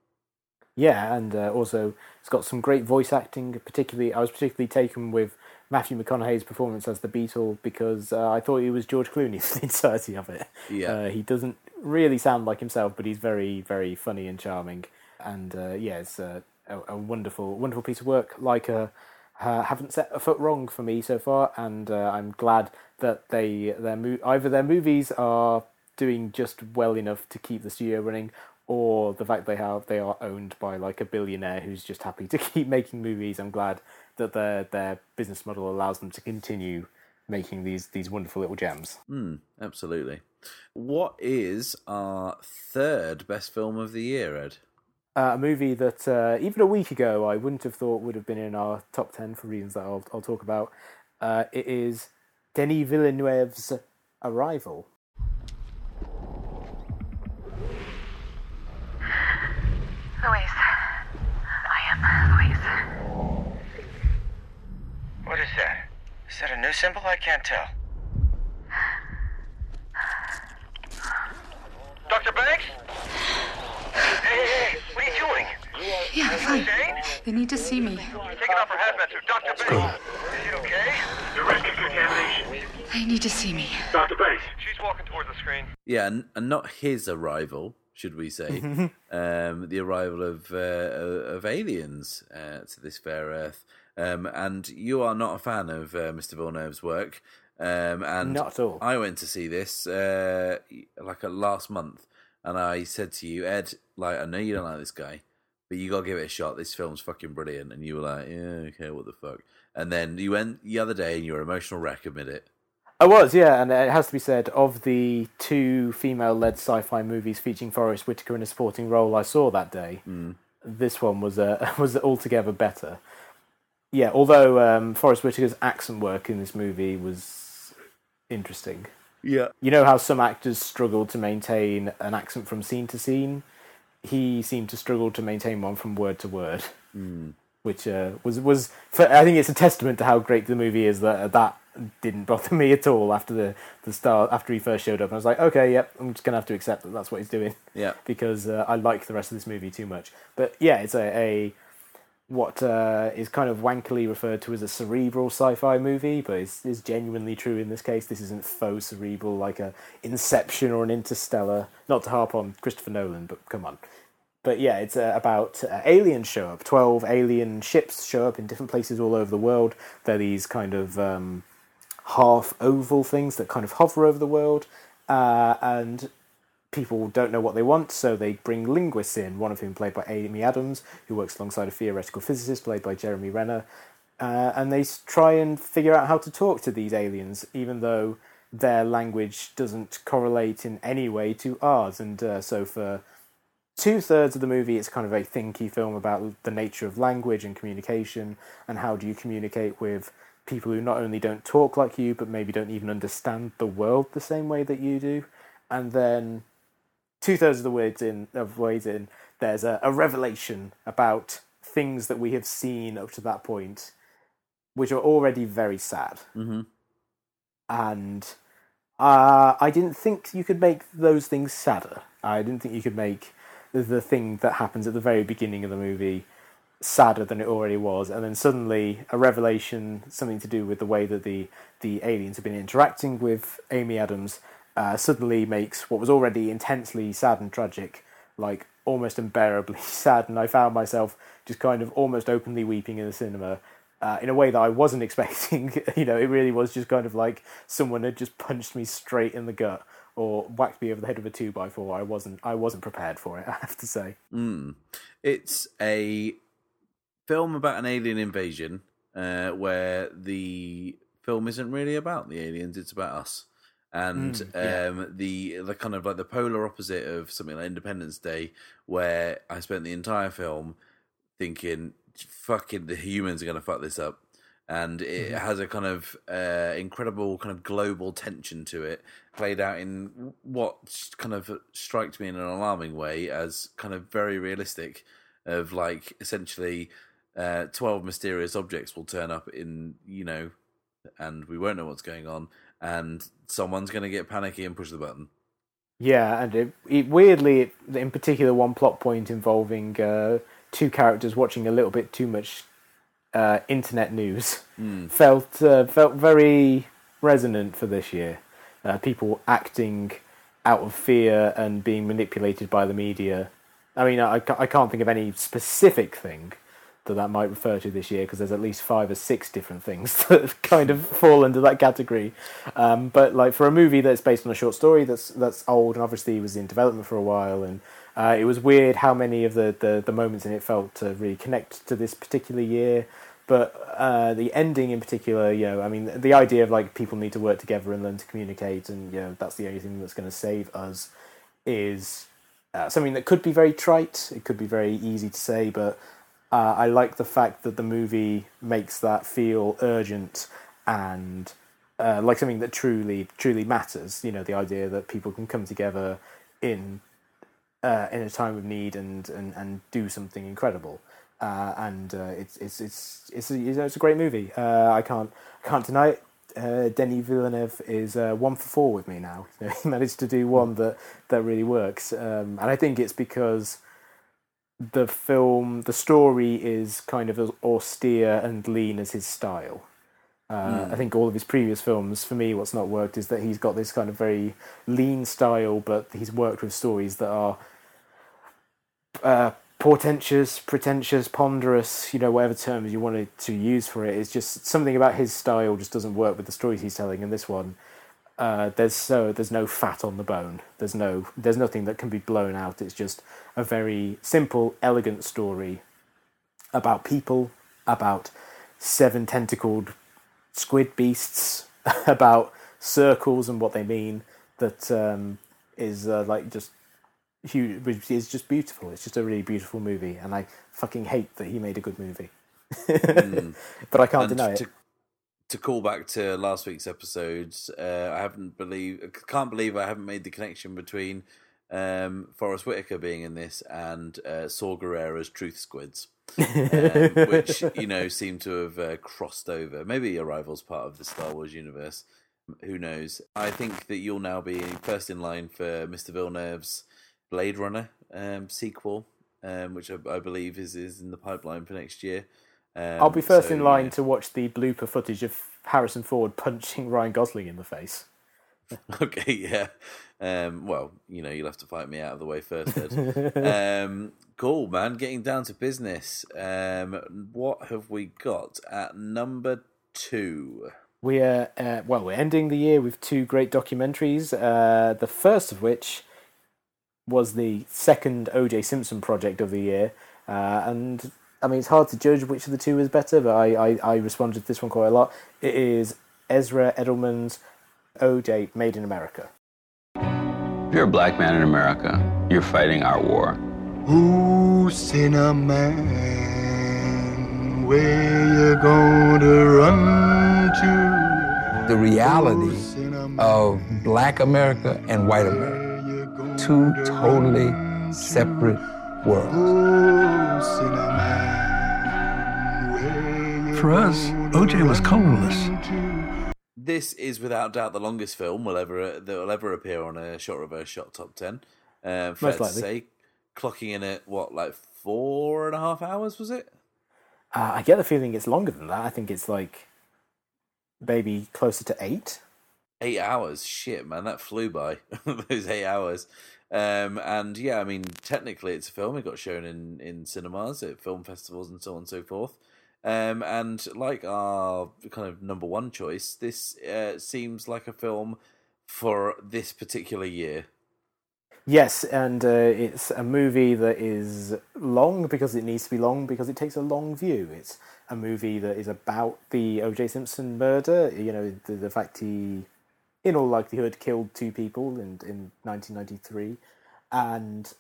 Yeah, and uh, also it's got some great voice acting. Particularly, I was particularly taken with Matthew McConaughey's performance as the Beetle because uh, I thought he was George Clooney <laughs> for the entirety of it. Yeah. uh, he doesn't really sound like himself, but he's very, very funny and charming. And uh, yeah, it's uh, a, a wonderful, wonderful piece of work. Like uh, uh, haven't set a foot wrong for me so far, and uh, I'm glad that they their mo- either their movies are doing just well enough to keep the studio running, or the fact they have they are owned by like a billionaire who's just happy to <laughs> keep making movies. I'm glad that their their business model allows them to continue making these these wonderful little gems. Hmm, absolutely. What is our third best film of the year, Ed? Uh, a movie that uh, even a week ago I wouldn't have thought would have been in our top ten for reasons that I'll I'll talk about. Uh, it is Denis Villeneuve's Arrival. Louise. I am Louise. What is that? Is that a new symbol? I can't tell. Dr. Banks? Hey, hey, hey, what are you doing? Yeah, Are you fine. insane? They need to see me. Taking off her hat, Metro. Dr. Banks. Is it okay? The risk of contamination. They need to see me. Dr. Banks. She's walking towards the screen. Yeah, and, and not his arrival, should we say? <laughs> um, the arrival of uh, of aliens uh, to this fair Earth. Um, and you are not a fan of uh, Mr. Villeneuve's work. Um, and Not at all. I went to see this uh, like a last month, and I said to you, Ed, like I know you don't like this guy, but you gotta give it a shot. This film's fucking brilliant. And you were like, yeah, okay, what the fuck? And then you went the other day, and you were emotional wreck. Admit it. I was, yeah, and it has to be said of the two female-led sci-fi movies featuring Forest Whitaker in a supporting role I saw that day. This one was uh, <laughs> was altogether better. Yeah, although um, Forest Whitaker's accent work in this movie was interesting. Yeah. You know how some actors struggle to maintain an accent from scene to scene? He seemed to struggle to maintain one from word to word, Mm. which uh, was was. For, I think it's a testament to how great the movie is that that didn't bother me at all after the the start after he first showed up. I was like, okay, yep, I'm just gonna have to accept that that's what he's doing. Yeah. <laughs> because uh, I like the rest of this movie too much. But yeah, it's a, a what uh, is kind of wankily referred to as a cerebral sci-fi movie, but is is genuinely true in this case. This isn't faux cerebral like a Inception or an Interstellar. Not to harp on Christopher Nolan, but come on. But yeah, it's uh, about uh, aliens show up. Twelve alien ships show up in different places all over the world. They're these kind of um, half oval things that kind of hover over the world, uh, and people don't know what they want, so they bring linguists in, one of whom played by Amy Adams, who works alongside a theoretical physicist played by Jeremy Renner. Uh, and they try and figure out how to talk to these aliens, even though their language doesn't correlate in any way to ours. And uh, so, for two thirds of the movie, it's kind of a thinky film about the nature of language and communication, and how do you communicate with people who not only don't talk like you, but maybe don't even understand the world the same way that you do. And then two thirds of the words in of ways in, there's a, a revelation about things that we have seen up to that point, which are already very sad. Mm-hmm. And uh, I didn't think you could make those things sadder. I didn't think you could make the, the thing that happens at the very beginning of the movie sadder than it already was, and then suddenly a revelation, something to do with the way that the the aliens have been interacting with Amy Adams, uh, suddenly makes what was already intensely sad and tragic, like almost unbearably <laughs> sad. And I found myself just kind of almost openly weeping in the cinema. Uh, in a way that I wasn't <laughs> expecting, <laughs> you know, it really was just kind of like someone had just punched me straight in the gut or whacked me over the head with a two by four. I wasn't, I wasn't prepared for it. I have to say. Mm. It's a film about an alien invasion uh, where the film isn't really about the aliens; it's about us. And Mm, yeah. um, the the kind of like the polar opposite of something like Independence Day, where I spent the entire film thinking, "Fucking the humans are going to fuck this up." and it Mhm. has a kind of uh, incredible kind of global tension to it, played out in what kind of strikes me in an alarming way as kind of very realistic. Of like essentially, uh, twelve mysterious objects will turn up in you know, and we won't know what's going on, and someone's going to get panicky and push the button. Yeah, and it, it weirdly, it, in particular, one plot point involving uh, two characters watching a little bit too much uh, internet news Mm. <laughs> felt uh, felt very resonant for this year. Uh, people acting out of fear and being manipulated by the media. I mean, I, I can't think of any specific thing that that might refer to this year because there's at least five or six different things <laughs> that kind of fall under that category. Um, but like for a movie that's based on a short story that's that's old and obviously was in development for a while, and uh, it was weird how many of the, the, the moments in it felt to really connect to this particular year. But uh, the ending in particular, you know, I mean, the idea of like people need to work together and learn to communicate, and you know, that's the only thing that's going to save us, is uh, something that could be very trite. It could be very easy to say, but uh, I like the fact that the movie makes that feel urgent and uh, like something that truly, truly matters. You know, the idea that people can come together in uh, in a time of need and, and, and do something incredible. Uh, and uh, it's it's it's it's a, you know, it's a great movie. Uh, I can't I can't deny it. Uh, Denis Villeneuve is uh, one for four with me now. <laughs> he managed to do one that that really works, um, and I think it's because the film, the story is kind of as austere and lean as his style. Uh, Mm. I think all of his previous films, for me, what's not worked is that he's got this kind of very lean style, but he's worked with stories that are uh, portentous, pretentious, ponderous, you know, whatever terms you wanted to use for it. It's just something about his style just doesn't work with the stories he's telling. In this one, uh, there's so there's no fat on the bone. There's no there's nothing that can be blown out. It's just a very simple, elegant story about people, about seven tentacled squid beasts, <laughs> about circles and what they mean. That um, is uh, like just huge. It's just beautiful. It's just a really beautiful movie, and I fucking hate that he made a good movie. <laughs> Mm. but I can't And deny to, it. To call back to last week's episodes, uh, I haven't believe can't believe I haven't made the connection between um, Forest Whitaker being in this and uh, Saw Gerrera's Truth Squids, um, <laughs> which you know seem to have uh, crossed over. Maybe Arrival's part of the Star Wars universe. Who knows? I think that you'll now be first in line for Mr. Villeneuve's Blade Runner um, sequel, um, which I, I believe is is in the pipeline for next year. Um, I'll be first so, in line yeah. to watch the blooper footage of Harrison Ford punching <laughs> Ryan Gosling in the face. <laughs> Okay, yeah. Um, well, you know, you'll have to fight me out of the way first, Ed. <laughs> um, cool, man. Getting down to business. Um, what have we got at number two? We are uh, well, we're ending the year with two great documentaries. Uh, the first of which was the second O.J. Simpson project of the year, uh, and I mean it's hard to judge which of the two is better, but I, I, I responded to this one quite a lot. It is Ezra Edelman's O.J. Made in America. If you're a black man in America, you're fighting our war. Ooh, cinnamon, where you gonna run to? the reality of black America and white America. Two totally separate worlds. For us, OJ was colorless. This is without doubt the longest film will ever that will ever appear on a shot reverse shot top ten. Um, fair Most to likely. say, clocking in at what like four and a half hours was it? Uh, I get the feeling it's longer than that. I think it's like maybe closer to eight. Eight hours, shit, man, that flew by. <laughs> Those eight hours, um, and yeah, I mean, technically, it's a film. It got shown in in cinemas, at film festivals, and so on and so forth. Um, and like our kind of number one choice, this uh, seems like a film for this particular year. Yes, and uh, it's a movie that is long because it needs to be long because it takes a long view. It's a movie that is about the O.J. Simpson murder. You know, the, the fact he, in all likelihood, killed two people in in 1993, and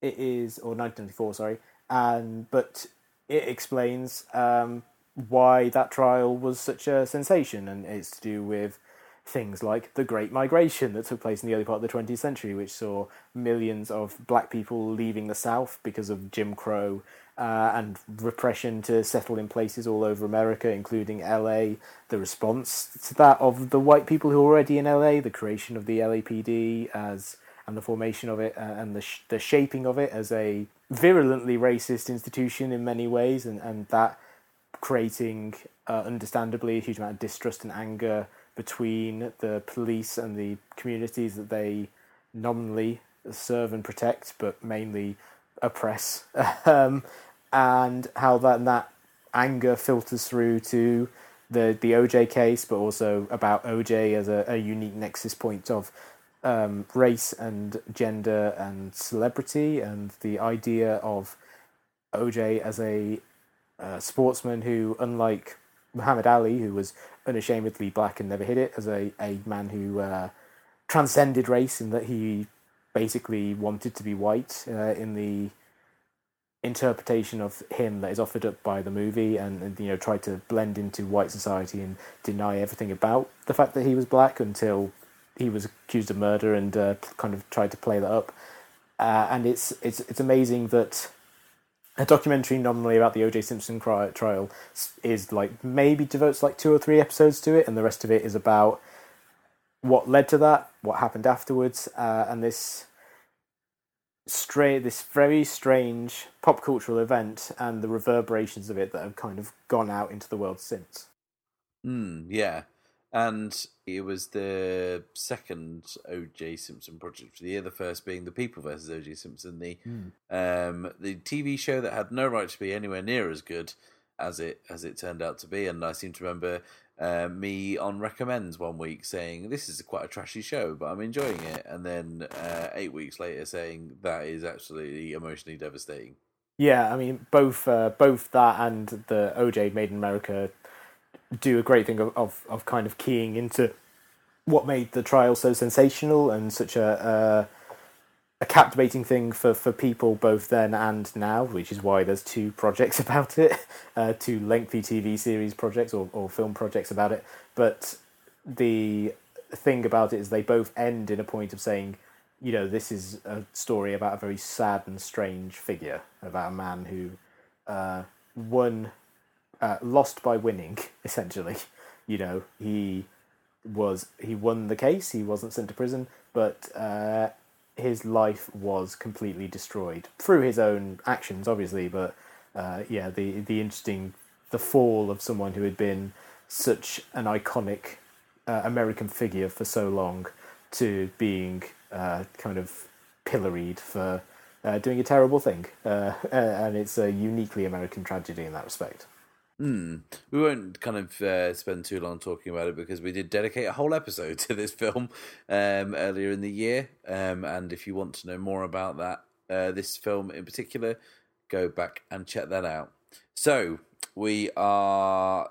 it is or 1994, sorry, and but it explains um, why that trial was such a sensation, and it's to do with things like the Great Migration that took place in the early part of the 20th century, which saw millions of black people leaving the South because of Jim Crow uh, and repression to settle in places all over America, including LA. The response to that of the white people who are already in LA, the creation of the LAPD as and the formation of it uh, and the sh- the shaping of it as a virulently racist institution in many ways, and and that creating uh, understandably a huge amount of distrust and anger between the police and the communities that they nominally serve and protect, but mainly oppress, <laughs> um, and how that that anger filters through to the the OJ case, but also about OJ as a, a unique nexus point of um, race and gender and celebrity, and the idea of OJ as a uh, sportsman who, unlike Muhammad Ali, who was unashamedly black and never hid it, as a, a man who uh, transcended race in that he basically wanted to be white uh, in the interpretation of him that is offered up by the movie and, and you know tried to blend into white society and deny everything about the fact that he was black until he was accused of murder and uh, kind of tried to play that up. Uh, and it's it's it's amazing that a documentary nominally about the OJ Simpson trial is like maybe devotes like two or three episodes to it, and the rest of it is about what led to that, what happened afterwards, uh, and this stra- this very strange pop cultural event and the reverberations of it that have kind of gone out into the world since. Mm, yeah. And it was the second O.J. Simpson project for the year. The first being The People versus O.J. Simpson, the Mm. um, the TV show that had no right to be anywhere near as good as it as it turned out to be. And I seem to remember uh, me on recommends one week saying this is quite a trashy show, but I'm enjoying it. And then uh, eight weeks later saying that is absolutely emotionally devastating. Yeah, I mean both uh, both that and the OJ Made in America do a great thing of, of, of kind of keying into what made the trial so sensational and such a a, a captivating thing for, for people both then and now, which is why there's two projects <laughs> about it, uh, two lengthy TV series projects or, or film projects about it. But the thing about it is they both end in a point of saying, you know, this is a story about a very sad and strange figure, about a man who uh, won, uh, lost by winning, <laughs> essentially. You know, he was he won the case. He wasn't sent to prison, but uh, his life was completely destroyed through his own actions, obviously. But uh, yeah, the the interesting the fall of someone who had been such an iconic uh, American figure for so long to being uh, kind of pilloried for uh, doing a terrible thing, uh, <laughs> and it's a uniquely American tragedy in that respect. Hmm. We won't kind of uh, spend too long talking about it because we did dedicate a whole episode <laughs> to this film um, earlier in the year. Um, and if you want to know more about that, uh, this film in particular, go back and check that out. So we are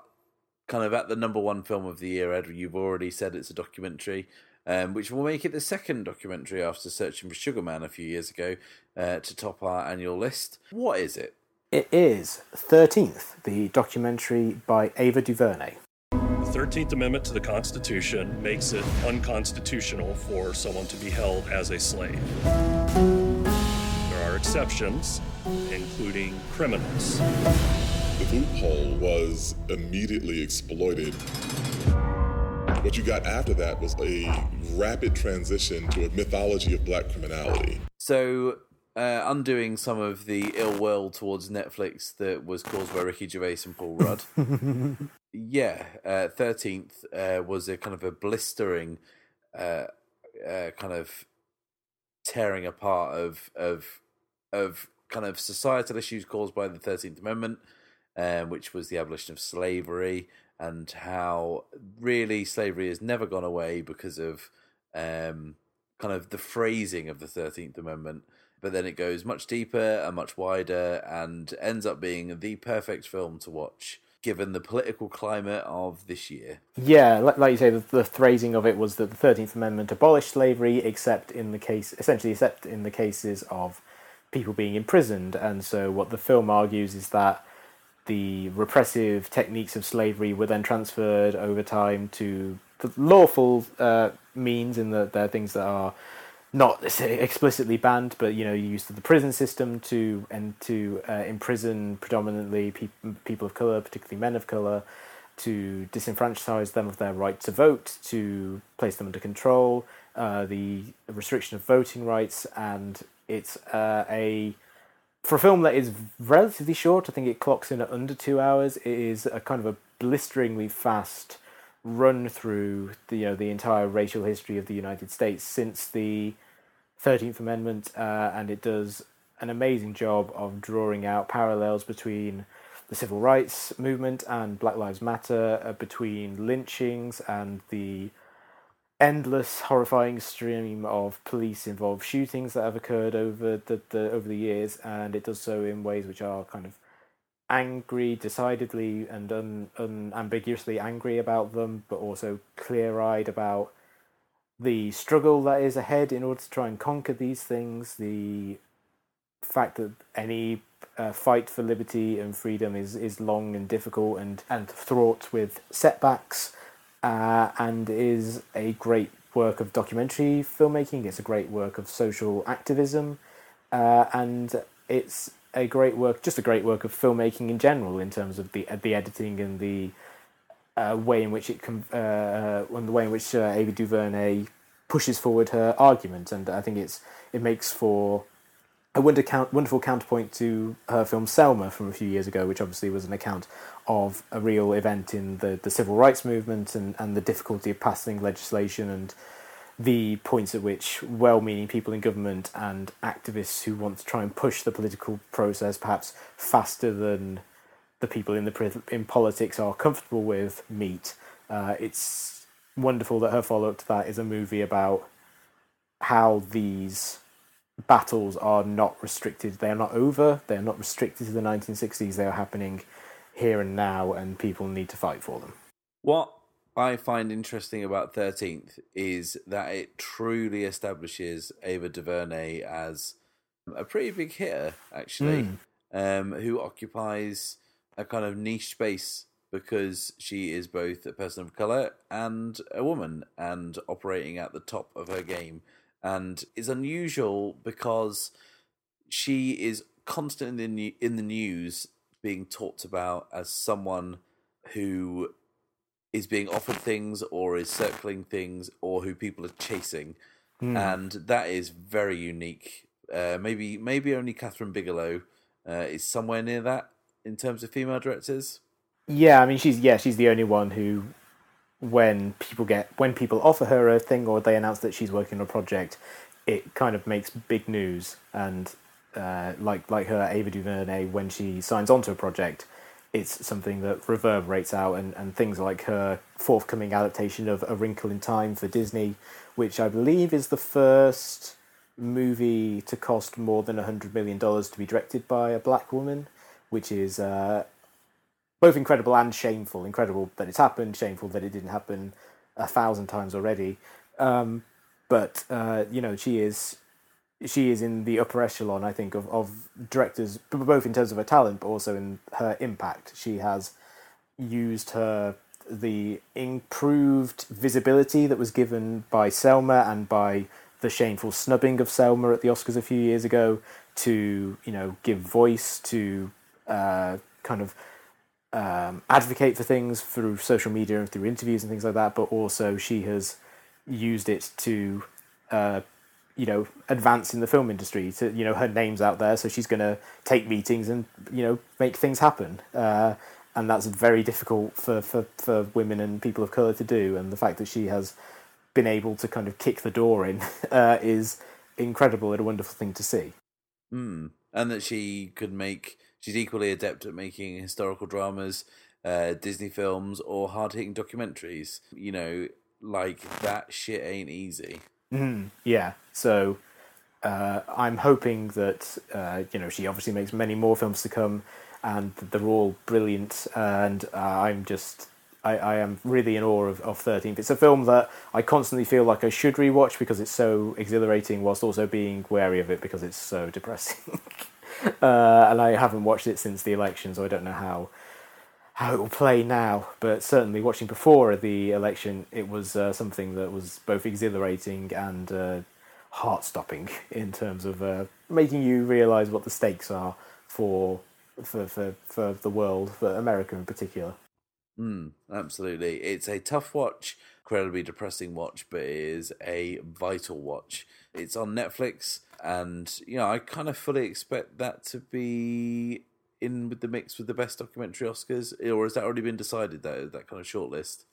kind of at the number one film of the year. Ed, you've already said it's a documentary. Um, which will make it the second documentary after Searching for Sugar Man a few years ago uh, to top our annual list. What is it? It is 13th, the documentary by Ava DuVernay. The 13th Amendment to the Constitution makes it unconstitutional for someone to be held as a slave. There are exceptions, including criminals. The loophole was immediately exploited. What you got after that was a rapid transition to a mythology of black criminality. So, uh, undoing some of the ill will towards Netflix that was caused by Ricky Gervais and Paul Rudd. <laughs> yeah, uh, Thirteenth uh, was a kind of a blistering, uh, uh, kind of tearing apart of of of kind of societal issues caused by the Thirteenth Amendment, um, which was the abolition of slavery and how really slavery has never gone away because of um, kind of the phrasing of the Thirteenth Amendment but then it goes much deeper and much wider and ends up being the perfect film to watch given the political climate of this year. Yeah, like, you say, the, the, phrasing of it was that the Thirteenth Amendment abolished slavery, except in the case, essentially, except in the cases of people being imprisoned. And so, what the film argues is that the repressive techniques of slavery were then transferred over time to the lawful uh, means, in that they're things that are not explicitly banned, but you know, used the prison system to and to uh, imprison predominantly pe- people of color, particularly men of color, to disenfranchise them of their right to vote, to place them under control, uh, the restriction of voting rights, and it's uh, a for a film that is relatively short. I think it clocks in at under two hours. It is a kind of a blisteringly fast run through the you know the entire racial history of the United States since the Thirteenth Amendment, uh, and it does an amazing job of drawing out parallels between the civil rights movement and Black Lives Matter, uh, between lynchings and the endless, horrifying stream of police-involved shootings that have occurred over the, the over the years, and it does so in ways which are kind of angry, decidedly and un, unambiguously angry about them, but also clear-eyed about the struggle that is ahead in order to try and conquer these things, the fact that any uh, fight for liberty and freedom is, is long and difficult and, and fraught with setbacks, uh, and is a great work of documentary filmmaking. It's a great work of social activism, uh, and it's a great work, just a great work of filmmaking in general, in terms of the the editing and the uh, way in which it com- uh, uh, the way in which uh, Ava DuVernay pushes forward her argument, and I think it's it makes for a wonderful counterpoint to her film Selma from a few years ago, which obviously was an account of a real event in the, the civil rights movement and, and the difficulty of passing legislation and the points at which well meaning people in government and activists who want to try and push the political process perhaps faster than the people in the in politics are comfortable with meet. Uh, it's wonderful that her follow up to that is a movie about how these battles are not restricted. They are not over. They are not restricted to the 1960s. They are happening here and now, and people need to fight for them. What I find interesting about 13th is that it truly establishes Ava DuVernay as a pretty big hitter, actually, mm. um, who occupies a kind of niche space because she is both a person of color and a woman and operating at the top of her game. And is unusual because she is constantly in the, in the news being talked about as someone who is being offered things or is circling things or who people are chasing. Mm. and that is very unique. Uh, maybe maybe only Kathryn Bigelow uh, is somewhere near that in terms of female directors. Yeah, I mean she's yeah she's the only one who, when people get when people offer her a thing or they announce that she's working on a project, it kind of makes big news. And uh, like like her Ava DuVernay, when she signs onto a project, it's something that reverberates out, and, and things like her forthcoming adaptation of A Wrinkle in Time for Disney, which I believe is the first movie to cost more than $100 million to be directed by a black woman, which is uh, both incredible and shameful. Incredible that it's happened, shameful that it didn't happen a thousand times already. Um, but uh, you know, she is she is in the upper echelon, I think, of, of directors, both in terms of her talent, but also in her impact. She has used her the improved visibility that was given by Selma and by the shameful snubbing of Selma at the Oscars a few years ago to you know give voice to uh, kind of um, advocate for things through social media and through interviews and things like that. But also she has used it to uh, you know advance in the film industry. To you know her name's out there, so she's going to take meetings and you know make things happen. Uh, and that's very difficult for, for, for women and people of color to do. And the fact that she has been able to kind of kick the door in <laughs> uh, is incredible and a wonderful thing to see. Mm. And that she could make, she's equally adept at making historical dramas, uh, Disney films, or hard hitting documentaries. You know, like that shit ain't easy. Mm, yeah. So uh, I'm hoping that, uh, you know, she obviously makes many more films to come and they're all brilliant. And uh, I'm just. I, I am really in awe of, of 13th. It's a film that I constantly feel like I should rewatch because it's so exhilarating, whilst also being wary of it because it's so depressing. <laughs> <laughs> uh, and I haven't watched it since the election, so I don't know how how it will play now. But certainly, watching before the election, it was uh, something that was both exhilarating and uh, heart stopping <laughs> in terms of uh, making you realise what the stakes are for for for for the world, for America in particular. Mm, absolutely. It's a tough watch, incredibly depressing watch, but it is a vital watch. It's on Netflix, and you know, I kind of fully expect that to be in with the mix with the best documentary Oscars, or has that already been decided? That that kind of shortlist.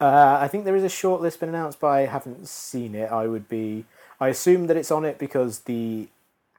Uh, I think there is a shortlist been announced, but I haven't seen it. I would be. I assume that it's on it because the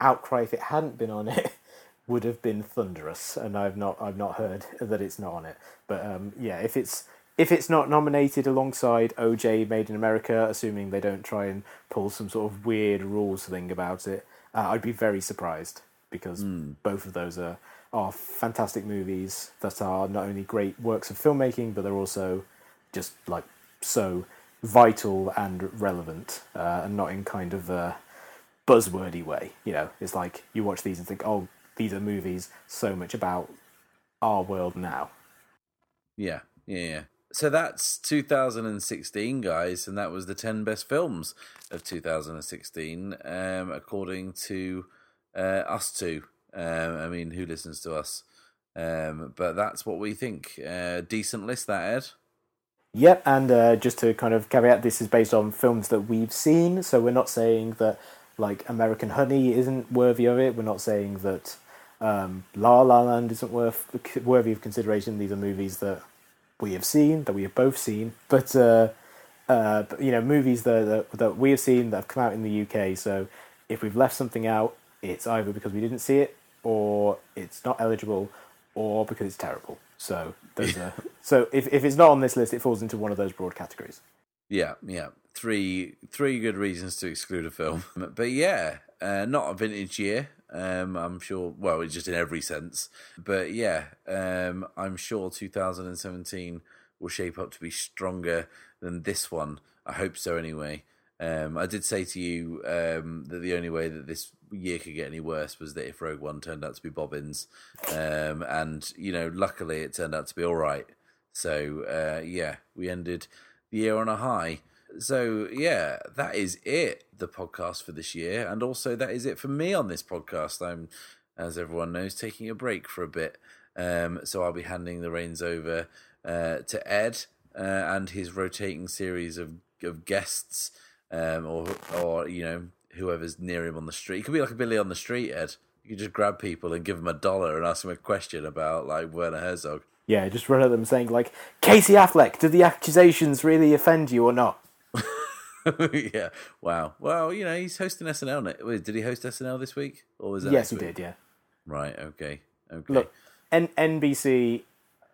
outcry, if it hadn't been on it, <laughs> would have been thunderous, and I've not. I've not heard <laughs> that it's not on it. But um, yeah, if it's if it's not nominated alongside OJ Made in America, assuming they don't try and pull some sort of weird rules thing about it, uh, I'd be very surprised because Mm. both of those are are fantastic movies that are not only great works of filmmaking, but they're also just like so vital and relevant, uh, and not in kind of a buzzwordy way. You know, it's like you watch these and think, oh, these are movies so much about our world now. Yeah, yeah, yeah. So that's 2016, guys, and that was the 10 best films of 2016, um, according to uh, us two. Um, I mean, who listens to us? Um, but that's what we think. Uh, decent list, that Ed. Yep, and uh, just to kind of caveat, this is based on films that we've seen, so we're not saying that like American Honey isn't worthy of it. We're not saying that um, La La Land isn't worth worthy of consideration. These are movies that we have seen, that we have both seen, but uh, uh, but, you know, movies that, that that we have seen that have come out in the UK. So if we've left something out, it's either because we didn't see it, or it's not eligible, or because it's terrible. So there's <laughs> a, so if if it's not on this list, it falls into one of those broad categories. Yeah, yeah. Three three good reasons to exclude a film. <laughs> But yeah, uh, not a vintage year. Um, I'm sure. Well, it's just in every sense. But yeah, um, I'm sure 2017 will shape up to be stronger than this one. I hope so. Anyway, um, I did say to you um, that the only way that this year could get any worse was that if Rogue One turned out to be Bobbins, um, and you know, luckily it turned out to be all right. So uh, yeah, we ended the year on a high. So yeah, that is it. The podcast for this year, and also that is it for me on this podcast. I'm, as everyone knows, taking a break for a bit. Um, so I'll be handing the reins over uh, to Ed uh, and his rotating series of of guests, um, or or you know whoever's near him on the street. It could be like a Billy on the street, Ed. You could just grab people and give them a dollar and ask them a question about like Werner Herzog. Yeah, just run at them saying like, Casey Affleck, did the accusations really offend you or not? <laughs> yeah. Wow. Well, you know, he's hosting SNL. ne- Wait, did he host SNL this week, or was that? Yes, he week? did. Yeah. Right. Okay. Okay. Look, N- NBC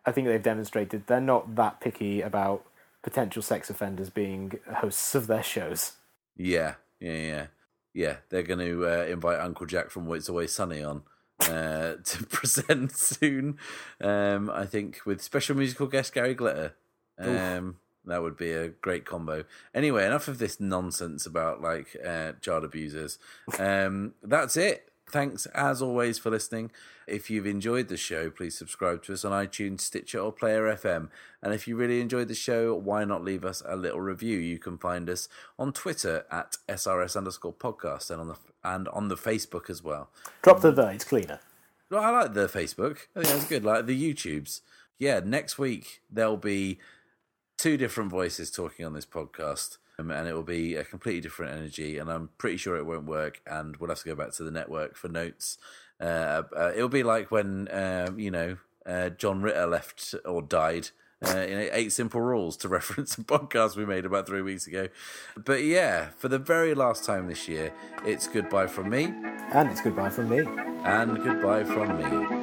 I think they've demonstrated they're not that picky about potential sex offenders being hosts of their shows. Yeah, yeah, yeah, yeah. They're going to uh, invite Uncle Jack from It's Always Sunny on uh, <laughs> to present soon. Um, I think with special musical guest Gary Glitter. Um, that would be a great combo. Anyway, enough of this nonsense about like uh, child abusers. Um, that's it. Thanks as always for listening. If you've enjoyed the show, please subscribe to us on iTunes, Stitcher, or Player FM. And if you really enjoyed the show, why not leave us a little review? You can find us on Twitter at SRS underscore podcast and on the and on the Facebook as well. Drop the the, it's cleaner. Well, I like the Facebook. I think that's good. Like the YouTubes. Yeah, next week there'll be two different voices talking on this podcast. Um, and it will be a completely different energy, and I'm pretty sure it won't work. And we'll have to go back to the network for notes. Uh, uh, it'll be like when um, you know uh, John Ritter left or died uh, in Eight Simple Rules to <laughs> reference a podcast we made about three weeks ago. But yeah, for the very last time this year, it's goodbye from me, And it's goodbye from me. and goodbye from me.